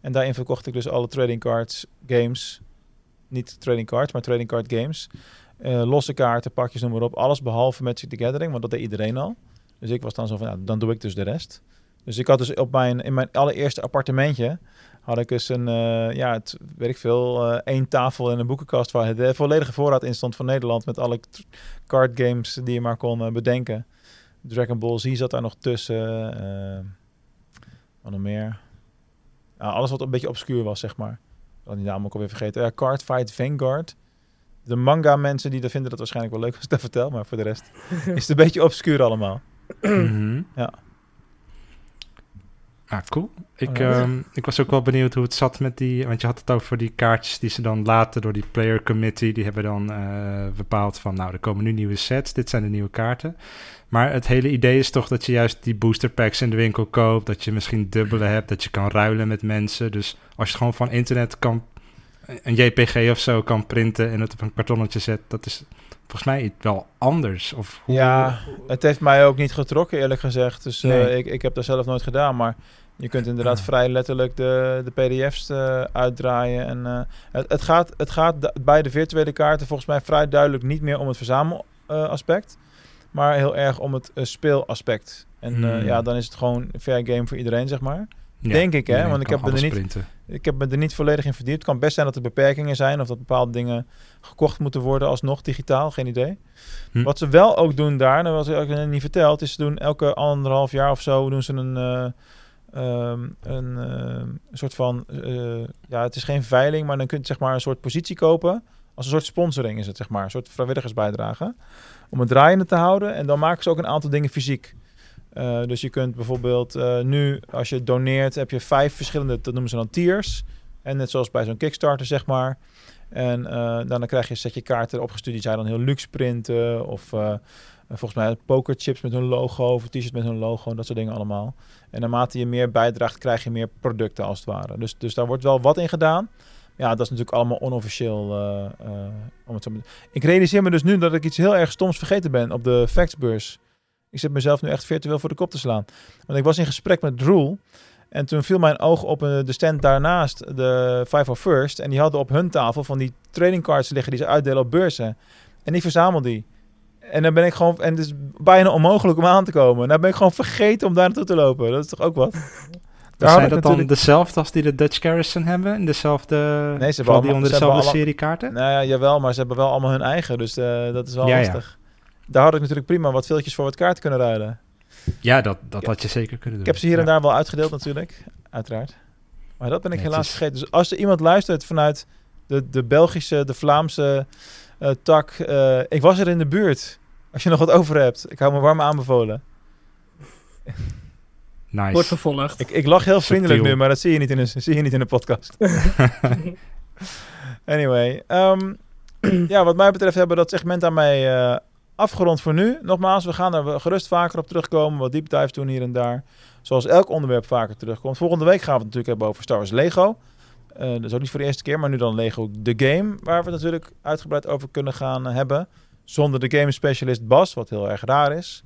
En daarin verkocht ik dus alle trading cards, games, niet trading cards, maar trading card games. Uh, losse kaarten, pakjes, noem maar op. Alles behalve Magic the Gathering, want dat deed iedereen al. Dus ik was dan zo van, ja, dan doe ik dus de rest. Dus ik had dus op mijn, in mijn allereerste appartementje had ik dus een, uh, ja, het, weet ik veel, uh, één tafel en een boekenkast waar de volledige voorraad in stond van Nederland met alle card games die je maar kon uh, bedenken. Dragon Ball Z zat daar nog tussen. wat nog meer? Ja, alles wat een beetje obscuur was, zeg maar. Ik had die naam ook alweer vergeten. Ja, Card Fight Vanguard. De manga mensen die dat vinden dat waarschijnlijk wel leuk als ik dat vertel, maar voor de rest is het een beetje obscuur allemaal. Mhm. Ja. Ah, cool. Ik, uh, ik was ook wel benieuwd hoe het zat met die... Want je had het over die kaartjes die ze dan later door die player committee... die hebben dan uh, bepaald van... nou, er komen nu nieuwe sets, dit zijn de nieuwe kaarten. Maar het hele idee is toch dat je juist die booster packs in de winkel koopt... dat je misschien dubbele hebt, dat je kan ruilen met mensen. Dus als je gewoon van internet kan... een JPG of zo kan printen en het op een kartonnetje zet... dat is volgens mij wel anders. Of hoe... Ja, het heeft mij ook niet getrokken eerlijk gezegd. Dus nee. uh, ik, ik heb dat zelf nooit gedaan, maar... Je kunt inderdaad vrij letterlijk de, de pdf's uh, uitdraaien. En, uh, het, het, gaat, het gaat bij de virtuele kaarten volgens mij vrij duidelijk niet meer om het verzamelaspect. maar heel erg om het speelaspect. En hmm. ja, dan is het gewoon fair game voor iedereen, zeg maar. Ja, Denk ik, hè? Want ik heb, me er niet, ik heb me er niet volledig in verdiept. Het kan best zijn dat er beperkingen zijn of dat bepaalde dingen gekocht moeten worden alsnog digitaal, geen idee. Hm. Wat ze wel ook doen daar, dat was ik niet verteld, is ze doen elke anderhalf jaar of zo doen ze een, uh, um, een, uh, soort van, uh, ja, het is geen veiling, maar dan kun je zeg maar een soort positie kopen. Als een soort sponsoring is het, zeg maar, een soort vrijwilligersbijdrage. Om het draaiende te houden. En dan maken ze ook een aantal dingen fysiek. Uh, dus je kunt bijvoorbeeld nu, als je doneert, heb je vijf verschillende, dat noemen ze dan tiers. En net zoals bij zo'n Kickstarter, zeg maar. En dan krijg je een setje kaarten opgestuurd. Die zijn dan heel luxe printen. Of volgens mij pokerchips met hun logo. Of t-shirts met hun logo. Dat soort dingen allemaal. En naarmate je meer bijdraagt, krijg je meer producten als het ware. Dus, dus daar wordt wel wat in gedaan. Ja, dat is natuurlijk allemaal onofficieel. Uh, uh, om het zo ik realiseer me dus nu dat ik iets heel erg stoms vergeten ben op de factsbeurs. Ik zit mezelf nu echt virtueel voor de kop te slaan. Want ik was in gesprek met Droel. En toen viel mijn oog op de stand daarnaast, de Five of First. En die hadden op hun tafel van die trading cards liggen die ze uitdelen op beurzen. En die verzamel die. En dan ben ik gewoon, en het is bijna onmogelijk om aan te komen. Dan ben ik gewoon vergeten om daar naartoe te lopen. Dat is toch ook wat? Daar zijn dat natuurlijk... dan dezelfde als die de Dutch Garrison hebben? Dezelfde, nee, ze hebben die onder dezelfde serie kaarten? Nou ja, jawel, maar ze hebben wel allemaal hun eigen. Dus uh, dat is wel ja, lastig. Ja. Daar had ik natuurlijk prima wat veeltjes voor wat kaarten kunnen ruilen. Ja, dat, dat had je zeker kunnen doen. Ik heb ze hier en daar wel uitgedeeld natuurlijk, uiteraard. Maar dat ben ik helaas vergeten. Dus als er iemand luistert vanuit de, de Belgische, de Vlaamse uh, tak... Uh, ik was er in de buurt. Als je nog wat over hebt. Ik hou me warm aanbevolen. Nice. Wordt vervolgd. Ik, ik lach heel vriendelijk Subtiel. nu, maar dat zie je niet in een, zie je niet in een podcast. Anyway. ehm, ja, wat mij betreft hebben we dat segment aan mij eh, afgerond voor nu. Nogmaals, we gaan er gerust vaker op terugkomen. Wat deep dives doen hier en daar. Zoals elk onderwerp vaker terugkomt. Volgende week gaan we het natuurlijk hebben over Star Wars Lego. Eh, dat is ook niet voor de eerste keer, maar nu dan Lego The Game. Waar we het natuurlijk uitgebreid over kunnen gaan eh, hebben. Zonder de game specialist Bas, wat heel erg raar is.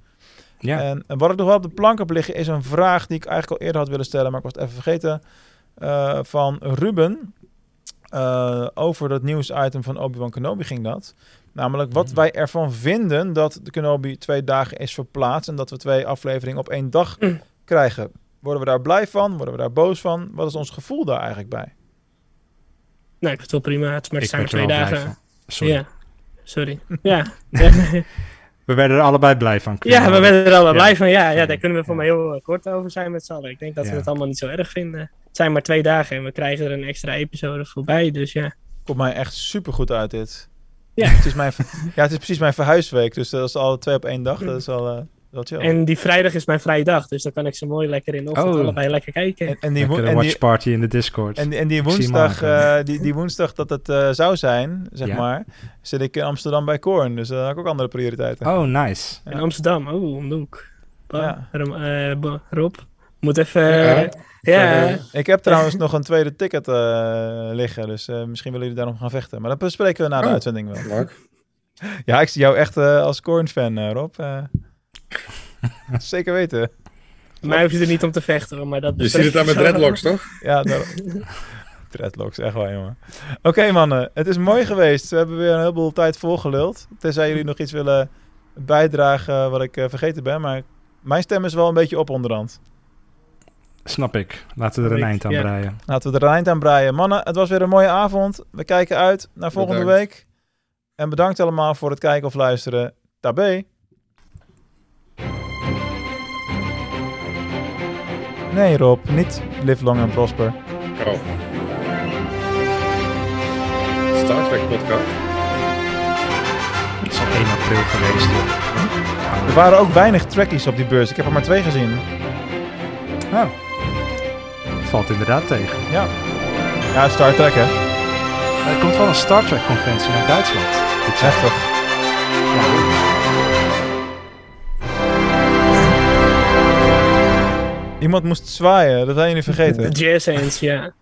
Ja. En, en wat ik nog wel op de plank heb liggen is een vraag die ik eigenlijk al eerder had willen stellen, maar ik was het even vergeten. eh, van Ruben. Over dat nieuwsitem van Obi-Wan Kenobi ging dat. Namelijk wat wij ervan vinden dat de Kenobi twee dagen is verplaatst en dat we twee afleveringen op één dag krijgen. Worden we daar blij van? Worden we daar boos van? Wat is ons gevoel daar eigenlijk bij? Nou, ik vind het wel prima. Het maar werd twee dagen. Sorry. Ja, sorry. ja. We werden er allebei blij van. ja, we werden er allemaal Ja. blij van. Ja, ja, daar kunnen we voor mij heel kort over zijn met z'n allen. Ik denk dat Ja. we het allemaal niet zo erg vinden. Het zijn maar twee dagen en we krijgen er een extra episode voorbij. Dus ja. Komt mij echt super goed uit dit. Ja. Het is, mijn, ja, het is precies mijn verhuisweek. Dus dat is al twee op één dag. Dat is al eh, En die vrijdag is mijn vrije dag. Dus dan kan ik ze mooi lekker in de ochtend Oh. allebei lekker kijken. En, en die, Lekkere wo- en die, watch party in de Discord. En, en die woensdag, eh, die, die woensdag dat het eh, zou zijn, zeg Ja. maar, zit ik in Amsterdam bij Korn. Dus dan heb ik ook andere prioriteiten. Oh, nice. In Amsterdam. Oh, om de hoek. Ba- eh, Rob. Moet even... Ja. ja. Ik heb trouwens nog een tweede ticket eh, liggen, dus eh, misschien willen jullie daar nog gaan vechten. Maar dat bespreken we na de Oh. uitzending wel. Leuk. Ja, ik zie jou echt eh, als Korn-fan, eh, Rob. Zeker weten. Mij hoef je er niet om te vechten, maar dat Je ziet het aan met dreadlocks, toch? Ja, daar... dreadlocks, echt waar, jongen. Oké, mannen, het is mooi geweest. We hebben weer een heleboel tijd volgeluld. Tenzij jullie nog iets willen bijdragen wat ik eh, vergeten ben. Maar mijn stem is wel een beetje op onderhand. Snap ik. Laten we er een Ik- eind aan ja. breien. Laten we er een eind aan breien. Mannen, het was weer een mooie avond. We kijken uit naar volgende Bedankt. week. En bedankt allemaal voor het kijken of luisteren. Tabé. Nee, Rob, niet live long and prosper. Oh. Star Trek podcast. Het is al 1 april geweest. joh. Er waren ook weinig trackies op die beurs. Ik heb er maar twee gezien. Oh. Het valt inderdaad tegen. Ja. Ja, Star Trek, hè? Er komt wel een Star Trek conventie naar Duitsland. Dit jaar. Heftig. Iemand moest zwaaien, dat zijn jullie vergeten. De Jazz ja.